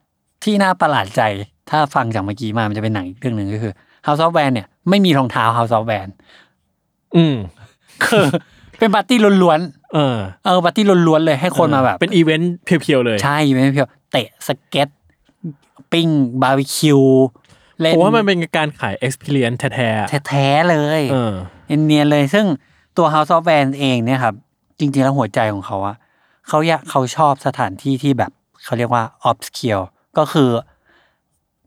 ที่น่าประหลาดใจถ้าฟังจากเมื่อกี้มามันจะเป็นหนังอีกเรื่องหนึ่งก็คือ House of Van เนี่ยไม่มีรองเท้า House of Vans อืมคือเป็นปาร์ตี้ล้วนเออๆเออปาร์ตี้ล้วนๆเลยให้คนมาแบบ เป็น event pure ๆเลย ใช่ไม่เพียวเตะสเก็ตปิ้งบาร์บีคิวเล่นผมว่ามันเป็นการขาย experience แท้ๆอะแท้ๆเลยเออเนียนๆเลยซึ่ง ตัว House of Vans เองเนี่ยครับ จริงๆ แล้วหัวใจของเขาอะเขาอยากเขาชอบสถานที่ที่แบบเขาเรียกว่า obscure ก็คือ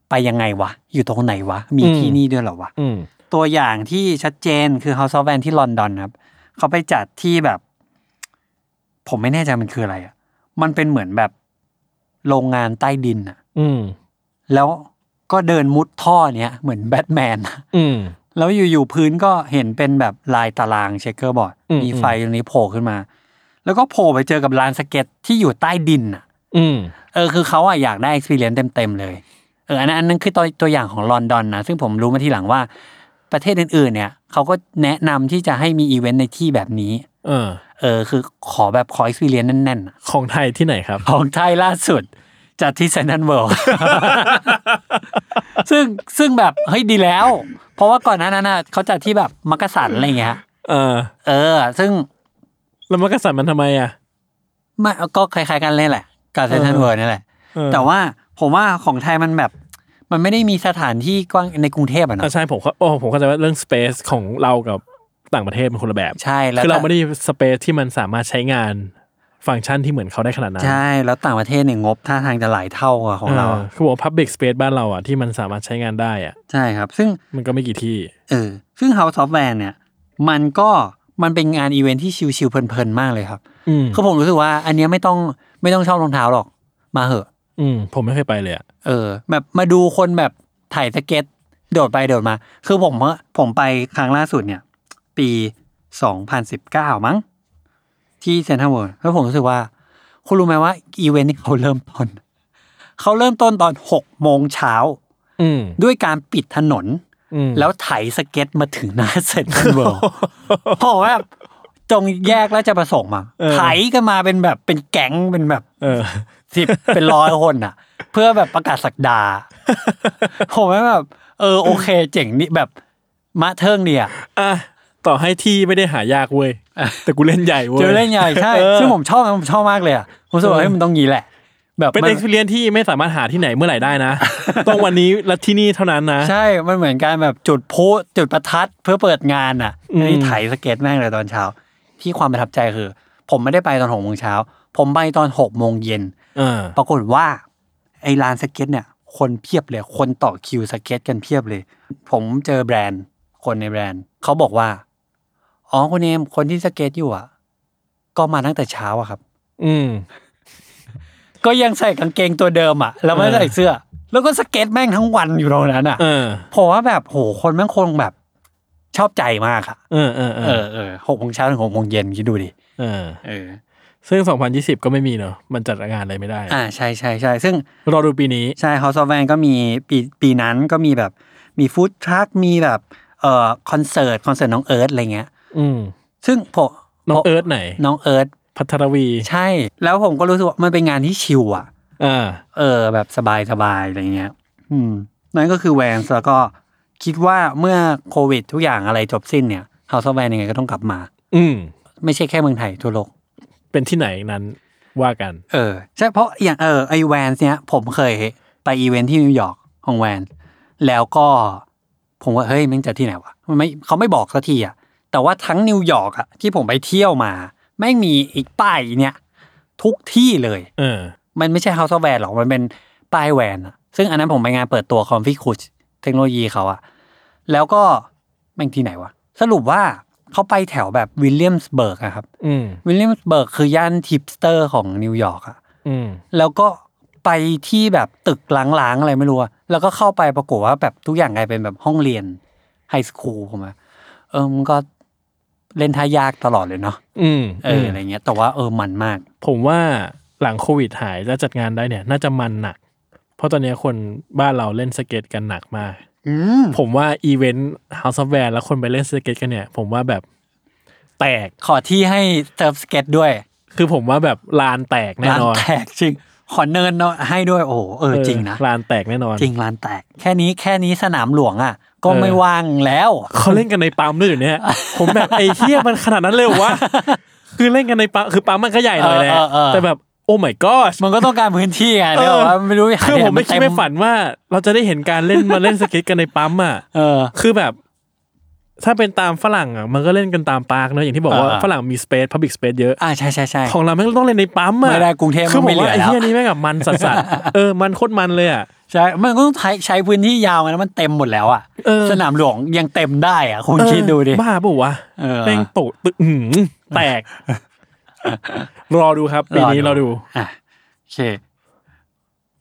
ไปยังไงวะ อยู่ตรงไหนวะ มีอืมที่นี่ด้วยเหรอวะอืมตัวอย่างที่ชัดเจนคือ House of Van ที่ลอนดอนครับ เขาไปจัดที่แบบ ผมไม่แน่ใจมันคืออะไรอะมันเป็นเหมือนแบบโรงงานใต้ดินอะอืมแล้วก็เดินมุดท่อเนี้ยเหมือนแบทแมนอะอืม แล้วอยู่ๆพื้นก็เห็นเป็นแบบลายตารางเชคเกอร์บอร์ดอืมมีไฟตรงนี้โผล่ขึ้นมา แล้วก็โผล่ไปเจอกับลานสเก็ตที่อยู่ใต้ดินอะอืมเออคือเขาอะอยากได้ experience เต็มๆเลยเอออันนั้นอันนั้นคือตัวตัวอย่างของลอนดอนนะซึ่งผมรู้มาทีหลังว่าประเทศอื่นๆ เนี่ยเขาก็แนะนำที่จะให้มีอีเวนต์ในที่แบบนี้ เออ เออ คือขอแบบขอ experience แน่นๆอะของไทยที่ไหนครับ ของไทยล่าสุด จัดที่เซนทรัลเวิลด์ซึ่งซึ่งแบบเฮ้ยดีแล้ว เพราะว่าก่อนหน้านั้นน่ะเขาจัดที่แบบมักกะสันอะไรเงี้ยเออ เออ ซึ่งแล้วมักกะสันมันทำไมอะไม่ก็คล้ายๆกันเลยแหละกับเซนทรัลเออเวิลด์นี่แหละเออแต่ว่าผมว่าของไทยมันแบบมันไม่ได้มีสถานที่กว้างในกรุงเทพอะอะเนาะใช่ผมเข้าโอ้ผมเข้าใจว่าเรื่อง space ของเรากับต่างประเทศเป็นคนละแบบ ใช่แล้วคือเราแต่ไม่ได้มี space ที่มันสามารถใช้งาน ฟังก์ชันที่เหมือนเขาได้ขนาดนั้น ใช่ แล้วต่างประเทศเนี่ยงบท่าทางจะหลายเท่ากว่าของเราออคือบอกว่า public space บ้านเราอะที่มันสามารถใช้งานได้อะใช่ครับ ซึ่งมันก็ไม่กี่ที่เออซึ่ง House of Van เนี่ย มันก็มันเป็นงานอีเวนท์ที่ชิลๆเพลินๆมากเลยครับอืมคือผมรู้สึกว่า อันเนี้ยไม่ต้องไม่ต้องชอบรองเท้าหรอก มาเหอะ อืมผมไม่เคยไปเลยอะเออ แบบมาดูคนแบบถ่ายสเก็ตโดดไปโดดมา คือผมว่าผมไปครั้งล่าสุดเนี่ย ปีสองพันสิบเก้ามั้ง ที่เซนทรัลเวิลด์แล้วผมรู้สึกว่า คุณรู้ไหมว่าอีเวนต์นี้เขาเริ่มต้นเขาเริ่มต้นตอนหกโมงเช้าอืมด้วยการปิดถนนอืมแล้วไถสเก็ตมาถึงหน้าเซ็นทรัลเวิลด์เพราะว่าตรงแยกแล้วจะประสงค์มาเออไถกันมาเป็นแบบเป็นแก๊งเป็นแบบเออสิบเป็นร้อยคนอะ เพื่อแบบประกาศสักดาผมว่าแบบ เออโอเค เจ๋งนี่แบบมะเทิงดีอะอะ ต่อให้ที่ไม่ได้หายากเว้ยแต่กูเล่นใหญ่เว้ยเจอเล่นใหญ่ใช่เออซึ่งผมชอบนะผมชอบมากเลยอะผมรู้สึกว่าเฮ้ยมันต้องงี้แหละแบบเป็นมัน experience ที่ไม่สามารถหาที่ไหนเมื่อไหร่ได้นะ ต้องวันนี้และที่นี่เท่านั้นนะ ใช่ มันเหมือนการแบบจุดพลุจุดประทัดเพื่อเปิดงานอะอืมนี่ไถสเก็ตแม่งเลยตอนเช้า ที่ความประทับใจคือ ผมไม่ได้ไปตอนหกโมงเช้า ผมไปตอนหกโมงเย็นอ่าปรากฏว่า ไอ้ลานสเก็ตเนี่ย คนเพียบเลย คนต่อคิวสเก็ตกันเพียบเลย ผมเจอแบรนด์ คนในแบรนด์ เขาบอกว่า อ๋อคุณเอมคนที่สเก็ตอยู่อะ ก็มาตั้งแต่เช้าอะครับ อืม ก็ยังใส่กางเกงตัวเดิมอะ แล้วไม่เออใส่เสื้อ แล้วก็สเก็ตแม่งทั้งวันอยู่ตรงนั้นอะเออผมว่าแบบโหคนแม่งคงแบบ ชอบใจมากอะเออเออเอเอออเออหกโมงเช้าถึงหกโมงเย็นคิดดูดิเออ เออ ซึ่ง 2020 ก็ไม่มีเนอะมันจัดงานอะไรไม่ได้ อ่าใช่ใช่ใช่ซึ่งรอดูปีนี้ ใช่ House of Van ก็มีปีปีนั้นก็มีแบบมีฟู้ดทรัคมีแบบเอ่อคอนเสิร์ตคอนเสิร์ตน้องเอิร์ธอะไรเงี้ย อืมซึ่งผมน้องเอิร์ธไหน น้องเอิร์ธภัทรวี ใช่ แล้วผมก็รู้สึกว่ามันเป็นงานที่ชิลอะอ่าเออ แบบสบายสบายอะไรเงี้ย อืม นั่นก็คือแวนแล้วก็คิดว่าเมื่อโควิดทุกอย่างอะไรจบสิ้นเนี่ย House of Vans ยังไงก็ต้องกลับมา อืม ไม่ใช่แค่เมืองไทยทั่วโลก เป็นที่ไหนนั้นว่ากัน เออ ใช่เพราะอย่างเออไอ้ Vans เนี้ย ผมเคยไปอีเวนท์ที่นิวยอร์กของแวนแล้วก็ผมว่าเฮ้ยมันจะที่ไหนวะมันไม่เขาไม่บอกสักทีอะ แต่ว่าทั้งนิวยอร์กอะที่ผมไปเที่ยวมาแม่งมีไอ้ป้ายเนี้ยทุกที่เลยเออมันไม่ใช่ House of Vans หรอกมันเป็นป้ายแวนอะซึ่งอันนั้นผมไปงานเปิดตัว ComfyCush เทคโนโลยีเขาอะแล้วก็แม่งที่ไหนวะ สรุปว่าเขาไปแถวแบบวิลเลียมสเบิร์กอะครับอืมวิลเลียมสเบิร์กคือย่านทิปสเตอร์ของนิวยอร์กอะอืมแล้วก็ไปที่แบบตึกร้างๆอะไรไม่รู้อะแล้วก็เข้าไปปรากฏว่าแบบทุกอย่างกลายเป็นแบบห้องเรียน high school ผมอะเออมันก็ เล่นท่ายากตลอดเลยเนาะอืมเอออะไรเงี้ย แต่ว่าเออมันมาก ผมว่าหลังโควิดหายแล้วจัดงานได้เนี่ย น่าจะมันหนัก เพราะตอนนี้คนบ้านเราเล่นสเก็ตกันหนักมากอืมผมว่าอีเวนต์ House of Vans แล้วคนไปเล่นสเก็ตกันเนี่ย ผมว่าแบบแตกขอที่ให้เซิร์ฟสเก็ตด้วย คือผมว่าแบบลานแตกแน่ลานแม่งแตกจริง ขอเนินเนาะให้ด้วยโอ้โหเออจริงนะลานแตกแน่นอน จริงลานแตก แค่นี้แค่นี้สนามหลวงอะก็เออไม่ว่างแล้วเขาเล่นกันในปั๊มด้วยอยู่เนี่ยผมแบบไอ้เฮียมันขนาดนั้นเลยเหรอวะคือเล่นกันในปั๊มคือปั๊มมันก็ใหญ่หน่อยแหละเออเออเออแต่แบบโอ้ my god มันก็ต้องการพื้นที่ไงเอเดี๋ยวอว่าไม่รู้หาคือที่หนผมไม่คิดเต็ไม่ฝันว่า เราจะได้เห็นการเล่นมาเล่นสเก็ตกันในปั๊มอะเออคือแบบ ถ้าเป็นตามฝรั่งอะมันก็เล่นกันตาม park เนอะอย่างที่บอกว่าเออฝรั่งมี space public space เยอะอ่าใช่ใช่ใช่ของเราแม่งต้องเล่นในปั๊มอะไม่ได้กรุงเทพคือผไม่เหลือแล้วว่าไอ้เหี้ยนี่แม่งแบบมันสัสๆเออมันโคตรมันเลยอะใช่มันก็ต้องใช้ใช้พื้นที่ยาวไงแล้วมันเต็มหมดแล้วอะเออสนามหลวงยังเต็มได้อะคุณคิดดูดิเออบ้าป่าวะเออแม่งโตตึกอื้อหือแตก รอดูครับปีนี้เราดูอะโอเค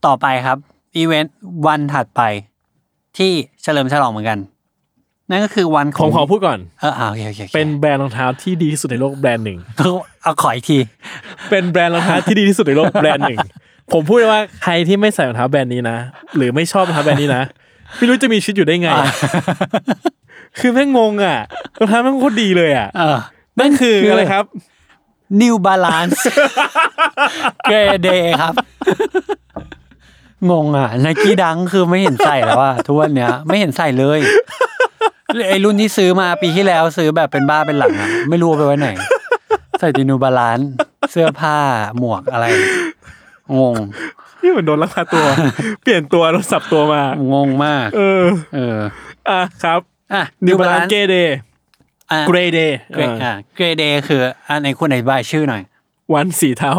ต่อไปครับอีเวนต์วันถัดไปที่เฉลิมฉลองเหมือนกัน นั่นก็คือวันขผองมขอพูดก่อน เอออ่าโอเคโอเคโอคเป็นแบรนด์รองเท้าที่ดีที่สุดในโลกแบรนด์หนึ่ง เอาขออีกที เป็นแบรนด์รองเท้าที่ดีที่สุดในโลกแบรนด์หนึ่ง ผมพูดเลยว่าใครที่ไม่ใส่รองเท้าแบรนด์นี้นะ หรือไม่ชอบรองเท้าแบรนด์นี้นะ ไม่รู้จะมีชีวิตอยู่ได้ไง คือแม่งงงอะรองเท้าแม่งโคตรดีเลยอะ เออ นั่นคืออะไรครับ New Balance เกรเดครับ งงอะไนกี้ดังคือไม่เห็นใส่แล้วอะทุกวันเนี้ย ไม่เห็นใส่เลย ไอรุ่นที่ซื้อมาปีที่แล้วซื้อแบบเป็นบ้าเป็นหลังอะไม่รู้เอาไปไว้ไหน ใส่ดีนูบาลานเสื้อผ้าหมวกอะไร งง นี่เหมือนโดนลักพาตัว เปลี่ยนตัวโดนสับตัวมา งงมาก เออ เออ อะครับอะนิวบาลานเกเดย์อะเกรเดย์เกรอะเกรเดคืออันไหนคุณอธิบายชื่อหน่อย วันสีเทา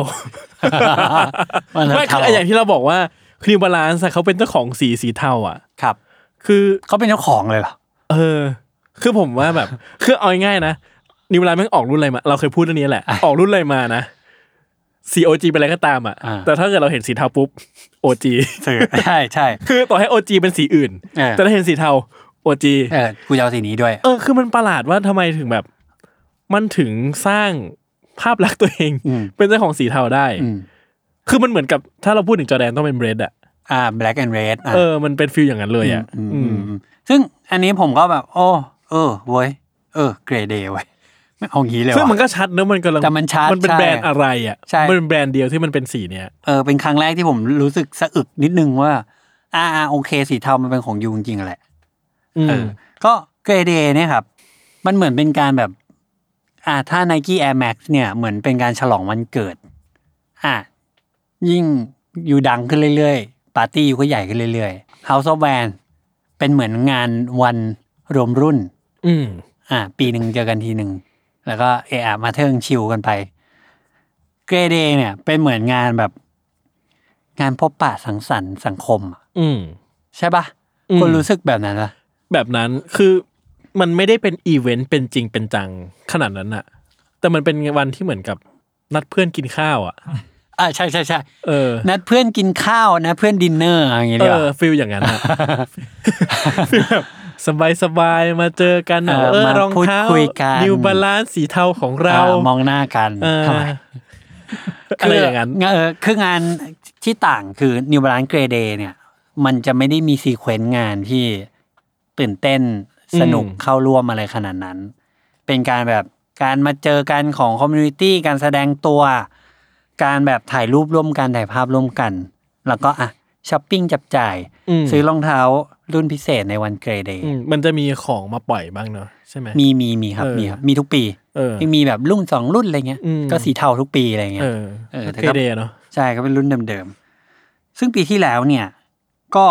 วันไม่คืออย่างที่เราบอกว่าคือ New Balance เขาเป็นเจ้าของสีสีเทาอะ ครับ คือเขาเป็นเจ้าของเลยเหรอ เออ คือผมว่าแบบ คือเอาง่ายๆนะ New Balance แม่งออกรุ่นอะไรมา เราเคยพูดเรื่องนี้แหละ ออกรุ่นอะไรมานะสี OG เป็นอะไรก็ตามอะอ่าแต่ถ้าเกิดเราเห็นสีเทาปุ๊บ OG ซื้อใช่ใช่ คือต่อให้ OG เป็นสีอื่นเออแต่ถ้าเห็นสีเทา OG เออกูจะเอาสีนี้ด้วย เออ คือมันประหลาดว่าทำไมถึงแบบ มันถึงสร้างภาพลักษณ์ตัวเองอืมเป็นเจ้าของสีเทาได้อืมคือมันเหมือนกับถ้าเราพูดถึงจอร์แดนต้องเป็น Bred อะอ่า black and red อะเออ มันเป็น feel อย่างนั้นเลยอะอืมอืมอืมอืม ซึ่งอันนี้ผมก็แบบ โอ้เออเว้ยเออ Grey Day เว้ยไม่เอางี้เลยซึ่งมันว่ะ ก็ชัดนะมันกำลังแต่มันชัดมันเป็นใช่แบรนด์อะไรอะใช่ มันเป็นแบรนด์เดียวที่มันเป็นสีเนี้ย เออเป็นครั้งแรกที่ผมรู้สึกสะอึกนิดนึงว่า อ่าอ่าโอเคสีเทามันเป็นของ you จริงๆแหละ อืม เออก็เกรเดเนี่ยครับ มันเหมือนเป็นการแบบ อ่าถ้า Nike Air Max เนี่ย เหมือนเป็นการฉลองวันเกิด อะยิ่งอยู่ดังขึ้นเรื่อยๆ ปาร์ตี้อยู่ก็ใหญ่ขึ้นเรื่อยๆ House of Van เป็นเหมือนงานวันรวมรุ่น อืมอะปีหนึ่งเจอกันทีหนึ่ง แล้วก็เอะอะมาเทิงชิลกันไป เกรเดเนี่ย เป็นเหมือนงานแบบ งานพบปะสังสรรค์สังคมอะอืม ใช่ปะอืมคนรู้สึกแบบนั้นปะแบบนั้นคือมันไม่ได้เป็นอีเวนต์เป็นจริงเป็นจังขนาดนั้นอะแต่มันเป็นวันที่เหมือนกับนัดเพื่อนกินข้าวอะ อ่าใช่ใช่ใช่เออนัดเพื่อนกินข้าวนะเพื่อนดินเนอร์อย่างเงี้ยเออดีกว่า feel อย่างนั้นอะ feel แบบสบายสบายๆมาเจอกันอะเออเออมาพูดคุยกันรองเท้า New Balance สีเทาของเราอ่มองหน้ากันเออทำไมอะไรอย่างนั้นเออคืองานที่ต่างคือ New Balance Grey Day เนี่ย มันจะไม่ได้มี sequence งานที่ตื่นเต้นสนุกอืมเข้าร่วมอะไรขนาดนั้น เป็นการแบบการมาเจอกันของ community การแสดงตัว การแบบถ่ายรูปร่วมกันถ่ายภาพร่วมกัน แล้วก็อะช้อปปิ้งจับจ่าย อืม ซื้อรองเท้ารุ่นพิเศษในวัน Grey Day อืมมันจะมีของมาปล่อยบ้างเนอะใช่ไหม มีมีมีครับเออ มีครับมีทุกปีเออ ยังมีแบบรุ่นสองรุ่นอะไรเงี้ยอืม ก็สีเทาทุกปีอะไรเงี้เอยอเออแต่เกก็ เดย์เนาะใช่ก็เป็นรุ่นเดิมๆ ซึ่งปีที่แล้วเนี่ย ก็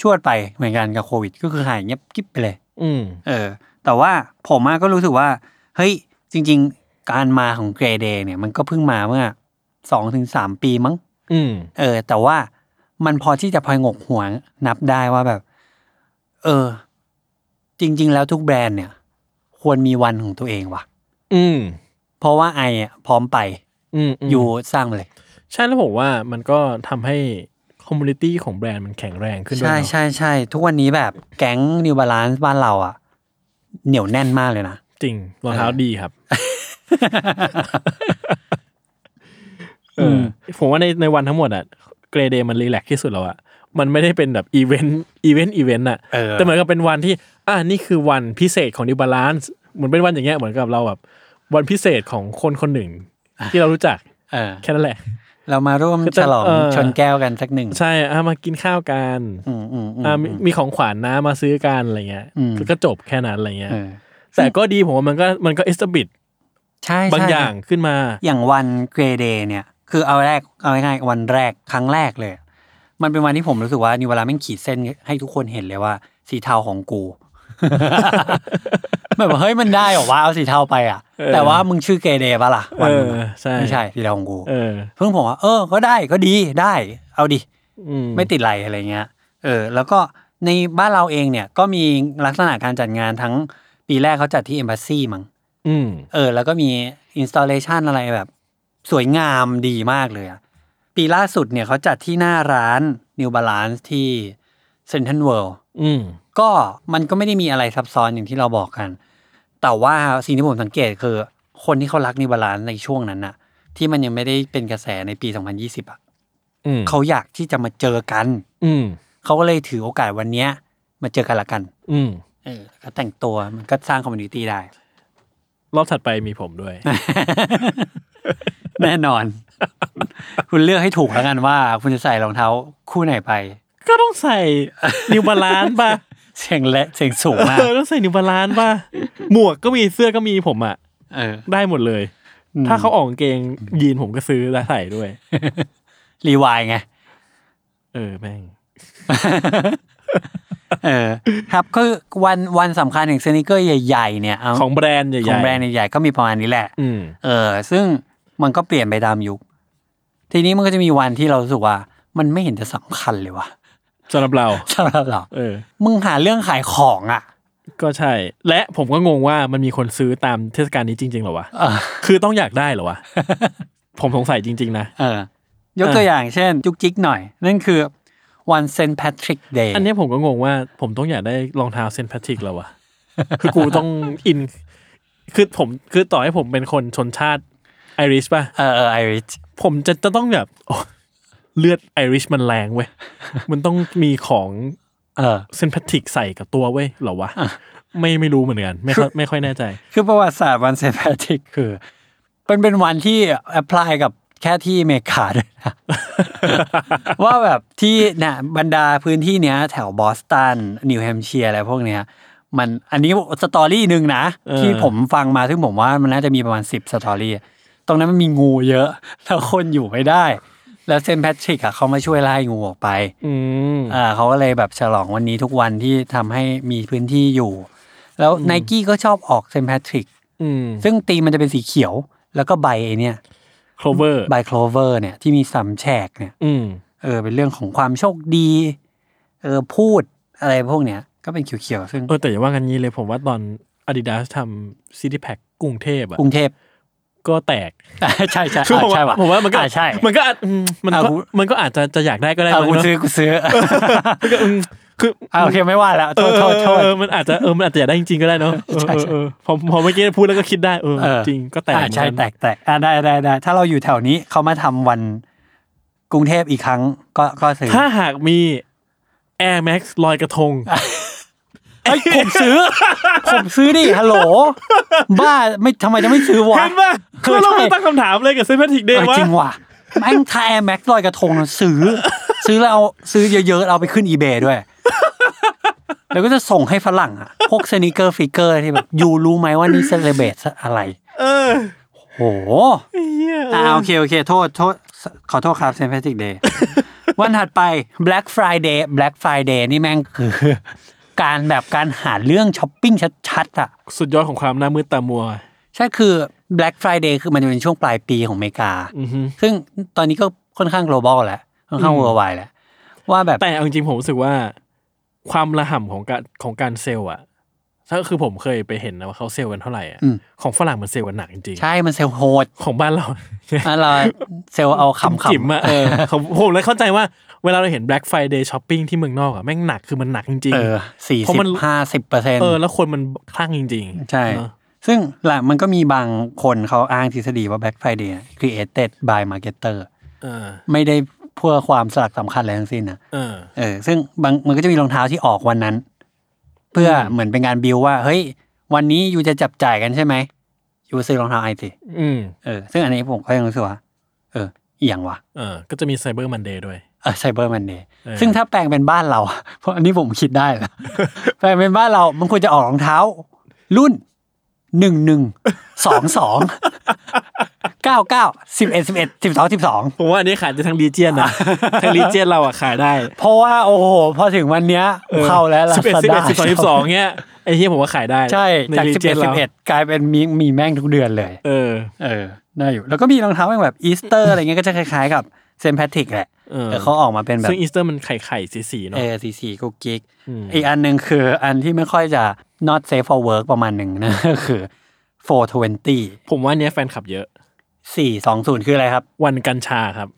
ชวดไปเหมือนกันกับโควิด ก็คือหายเงียบกิ๊บไปเลย อืม เออ แต่ว่าผมอะก็รู้สึกว่า เฮ้ย จริง ๆ การมาของเกรเดย์เนี่ย มันก็เพิ่งมาเมื่อ สองถึงสามปีมั้งอืม เออ แต่ว่ามันพอที่จะพองกหัวนับได้ว่าแบบ เออ จริง ๆ แล้วทุกแบรนด์เนี่ย ควรมีวันของตัวเองว่ะ อืม เพราะว่าไออะพร้อมไป อืมมอยู่สร้างมาเลย ใช่แล้วผมว่ามันก็ทำให้ community ของแบรนด์มันแข็งแรงขึ้นด้วยใช่เนาะใช่ใช่ทุกวันนี้แบบแก๊ง New Balance บ้านเราอะ เหนียวแน่นมากเลยนะ จริงรองเท้าดีครับ เออผมว่าในในวันทั้งหมดอะGrey Day มัน relax ที่สุดแล้วอะมันไม่ได้เป็นแบบอีเวนต์อีเวนต์อีเวนต์อะเออแต่เหมือนกับเป็นวันที่ อ่านี่คือวันพิเศษของ New Balance เหมือนเป็นวันอย่างเงี้ยเหมือนกับเราแบบวันพิเศษของคนคนหนึ่ง ที่เรารู้จักเออแค่นั้นแหละ เรามาร่วมคือฉจะลองเออชนแก้วกันสักหนึ่ง ใช่อะมากินข้าวกันอืมอืมอืมอ่ามีมีของขวัญนะมาซื้อกันอะไรเงี้ยอืมแล้วก็จบแค่นั้นอะไรเงี้ยเออแต่ก็ดีผมว่ามันก็มันก็เอสบิดใช่บางใช่อย่างขึ้นมา อย่างวัน Grey Day เนี่ย คือเอาแรกเอาง่ายๆวันแรกครั้งแรกเลย มันเป็นวันที่ผมรู้สึกว่า New Balance แม่งขีดเส้นให้ทุกคนเห็นเลยว่า สีเทาของกูแบบว่าเฮ้ยมันได้เหรอวะเอาสีเทาไปอะเออแต่ว่ามึงชื่อ Grey Day ปะล่ะวันมึงเอออะใช่ไม่ใช่สีเทาของกูเออเพิ่งผมว่าเออก็ได้ก็ดีได้ เอาดิอืมไม่ติดไรอะไรเงี้ย เออ แล้วก็ในบ้านเราเองเนี่ยก็มีลักษณะการจัดงานทั้งปีแรกเขาจัดที่ Embassy มั้งอืมเออ แล้วก็มี installation อะไรแบบ สวยงามดีมากเลยอะปีล่าสุดเนี่ยเขาจัดที่หน้าร้าน New Balance ที่ Central World อืมก็มันก็ไม่ได้มีอะไรซับซ้อนอย่างที่เราบอกกัน แต่ว่าสิ่งที่ผมสังเกตคือ คนที่เขารักนิวบาลานในช่วงนั้นน่ะ ที่มันยังไม่ได้เป็นกระแสในปี 2020อะอืมเขาอยากที่จะมาเจอกัน อืมเขาก็เลยถือโอกาสวันเนี้ย มาเจอกันละกัน อืมเออแล้วก็แต่งตัวมันก็สร้าง community ได้ รอบถัดไปมีผมด้วย แน่นอน คุณเลือกให้ถูกแล้วกันว่า คุณจะใส่รองเท้าคู่ไหนไป ก็ต้องใส่ New Balance ป่ะเสียงเละเสียงสูงมากเออต้องใส่ New Balance ป่ะหมวกก็มีเสื้อก็มีผมอะเออ ได้หมดเลย ถ้าเขาออกกางเกงยีนผมก็ซื้อและใส่ด้วย รีวายไง เออแม่ง เออครับคือวันวันสำคัญอย่างสนิเกอร์ใหญ่ ๆ เนี่ยเอาของแบรนด์ใหญ่ๆของแบรนด์ใหญ่ๆก็มีประมาณนี้แหละอืมเออ ซึ่งมันก็เปลี่ยนไปตามยุค ทีนี้มันก็จะมีวันที่เรารู้สึกว่า มันไม่เห็นจะสำคัญเลยว่ะสำหรับเราสำหรับเราเออ มึงหาเรื่องขายของอะ ก็ใช่ และผมก็งงว่ามันมีคนซื้อตามเทศกาลนี้จริงๆเหรอวะเออคือต้องอยากได้เหรอวะผมสงสัยจริง ๆ นะเออยกตัวอย่างเช่น จุกจิกหน่อย นั่นคือ วัน Saint Patrick's Day อันเนี้ยผมก็งงว่าผมต้องอยากได้รองเท้า Saint Patrick แล้ววะคือกูต้องอิน คือผมคือต่อให้ผมเป็นคนชนชาติไอริชป่ะเออเออไอริชผมจะจะต้องแบบโอ้เลือดไอริชมันแรงเว้ยมันต้องมีของเออ Saint Patrick ใส่กับตัวเว้ยเหรอวะไม่ไม่รู้เหมือนกันไม่ค่อยไม่ค่อยแน่ใจ คือประวัติศาสตร์วัน Saint Patrickคือมันเป็นวันที่ apply กับ แค่ที่อเมริกาด้วยนะว่าแบบที่เนี่ยบรรดาพื้นที่เนี้ย แถวบอสตันนิวแฮมป์เชียร์อะไรพวกเนี้ยมันอันนี้ story หนึ่งนะเออที่ผมฟังมาซึ่งผมว่ามันน่าจะมีประมาณสิบ story ตรงนั้นมันมีงูเยอะ แล้วคนอยู่ไม่ได้ แล้ว Saint Patrick อะเขามาช่วยไล่งูออกไปอืมอ่าเขาก็เลยแบบฉลองวันนี้ทุกวันที่ทำให้มีพื้นที่อยู่ แล้วไนกี้ก็ชอบออก Saint Patrick อืมซึ่งธีมมันจะเป็นสีเขียว แล้วก็ใบไอเนี่ย clover ใบ clover เนี่ยที่มีสามแฉกเนี่ยอืมเออเป็นเรื่องของความโชคดี เออพูดอะไรพวกเนี้ยก็เป็นเขียวๆซึ่งเออแต่อย่าว่ากันนี้เลยผมว่าตอน Adidas ทำ City Pack กรุงเทพอะกรุงเทพก็แตกใช่ใช่คือผมใช่ว่าว่ะผมว่ามันก็อะใช่ มันก็อาจอืมมันอะก็กูมันก็อาจจะจะอยากได้ก็ได้เอามั้งกูเนอะซื้อกูซื้อมันก็อืม คืออะโอเคไม่ว่าแล้วโทษโทษโทษเออเออมันอาจจะเออมันอาจจะอยากได้จริงๆก็ได้เนาะเออใช่เออใช่เออพอพอเมื่อกี้พูดแล้วก็คิดได้เออเออจริงก็แตกอะใช่เหมือนแตกันกแตกอะได้ได้ได้ถ้าเราอยู่แถวนี้เขามาทำวันกรุงเทพอีกครั้งก็ก็ซื้อถ้าหากมี Air Max ลอยกระทงเอ้ยผมซื้อ ผมซื้อดิฮัลโหล บ้าไม่ทำไมจะไม่ซื้อวะเห็นป่ะเออก็เราใช่มาตั้งคำถามเลยกับเซนต์แพทริกเดเอย์อว่าจริงว่ะแม่งทำ Air Max ลอยกระทงนะซื้อ ซื้อแล้วเอาซื้อเยอะๆ เอาไปขึ้น eBay ด้วย แล้วก็จะส่งให้ฝรั่งอะ พวก Sneaker Freaker ที่แบบ you รู้ไหมว่านี่ celebrate อะไร เออโหเหี้ยเออ่าอโอเค โอเค โทษ โทษ ขอโทษครับเซน t พ a ติกเดย์วันถัดไป Black Friday Black Friday นี่แม่งคือ การแบบการหาเรื่องช้อปปิ้งชัดๆอะ สุดยอดของความหน้ามืดตามัว ใช่คือ Black Friday คือมันจะเป็นช่วงปลายปีของอเมริกาอือฮึซึ่งตอนนี้ก็ค่อนข้าง global แล้ว ค่อนข้าง worldwide แล้วว่าแบบแต่เอาจริงๆผมรู้สึกว่า ความระห่ำของการของการเซลล์อะถ้าคือผมเคยไปเห็นนะว่าเขาเซลล์กันเท่าไหร่อะอืมของฝรั่งมันเซลล์กันหนักจริงใช่มันเซลล์โหดๆของบ้านเราอะไรเซลล์เอาขำๆจิ๋มอะเออของผมเลยเข้าใจว่าเวลาเราเห็น Black Friday shopping ที่เมืองนอกอะแม่งหนักคือมันหนักจริงเออสี่เพราะสิมันบห้าสิบเปอร์เซ็นต์เออแล้วคนมันคลั่งจริง ๆ ใช่เนอะซึ่งหลังมันก็มีบางคนเขาอ้างทฤษฎีว่า Black Friday created by marketer เออไม่ได้ เพื่อความสลักสำคัญอะไรทั้งสิ้นนะเออเออ ซึ่งบางมันก็จะมีรองเท้าที่ออกวันนั้น เพื่อเหมือนเป็นการบิวว่า เฮ้ย วันนี้ยูจะจับจ่ายกันใช่ไหมยูซื้อรองเท้าไอสิอืมเออ ซึ่งอันนี้ผมก็ยังรู้สึกว่า เออเอียงว่ะเออ ก็จะมี Cyber Monday ด้วยเออไซเบอร์มันเดย์เออซึ่งถ้าแปลงเป็นบ้านเรา เพราะอันนี้ผมคิดได้แล้วแปลงเป็นบ้านเรา มันควรจะออกรองเท้า รุ่นหนึ่งหนึ่งสองสอง เก้าเก้าสิบเอ็ดสิบเอ็ดสิบสองสิบสองผมว่าอันนี้ขายจะทั้งรีเจียนนะทั้งรีเจียนเราอะขายได้ เพราะว่าโอ้โหพอถึงวันเนี้ยเข้าแล้วลาสิบเอ็ดซาสิบด้าเอ็ดสิบสองสิบสองเงี้ยไอ้เฮียผมว่าขายได้ ใช่ในจากรีสิบเจีเอ็ยดนสิเราบเอ็ดกลายเป็นมีมีแม่งทุกเดือนเลย เออ เออได้อยู่แล้วก็มีรองเท้าแบบอีสเตอร์อะไรเงี้ยก็จะคล้ายๆกับ Saint Patrick แหละเออแต่เขาออกมาเป็นแบบซึ่งอีสเตอร์มันไข่ไข่สีสีๆเนาะเออสีสีกุ๊กกิ๊กอืมอีกอันหนึ่งคืออันที่ไม่ค่อยจะ not safe for work ประมาณหนึ่งนะก็คือ420 ผมว่าอันเนี้ยแฟนคลับเยอะ 420คืออะไรครับ วันกัญชาครับ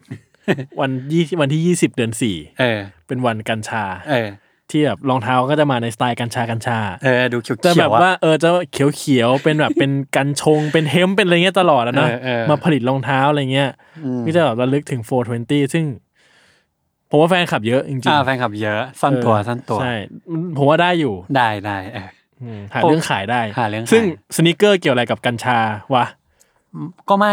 วันยี่วันที่ยี่สิบเดือนสี่เออ เป็นวันกัญชา เออ ที่แบบรองเท้าก็จะมาในสไตล์กัญชากัญชาเออดูเขียวๆจะแบบอะว่าเออจะเขียวเขียวๆเป็นแบบเป็นกันชงเป็นเฮมป์เป็นอะไรเงี้ยตลอดอะนะเออเออมาผลิตรองเท้าอะไรเงี้ยอืมก็จะแบบระลึกถึง 420 ซึ่งผมว่าแฟนคลับเยอะจริงอ่าๆแฟนคลับเยอะสั้นตัวเออสั้นตัวใช่ผมว่าได้อยู่ได้ได้เอออืมหาเรื่องขายได้หาเรื่องขายซึ่งสนิเกอร์เกี่ยวอะไรกับกัญชาวะก็ไม่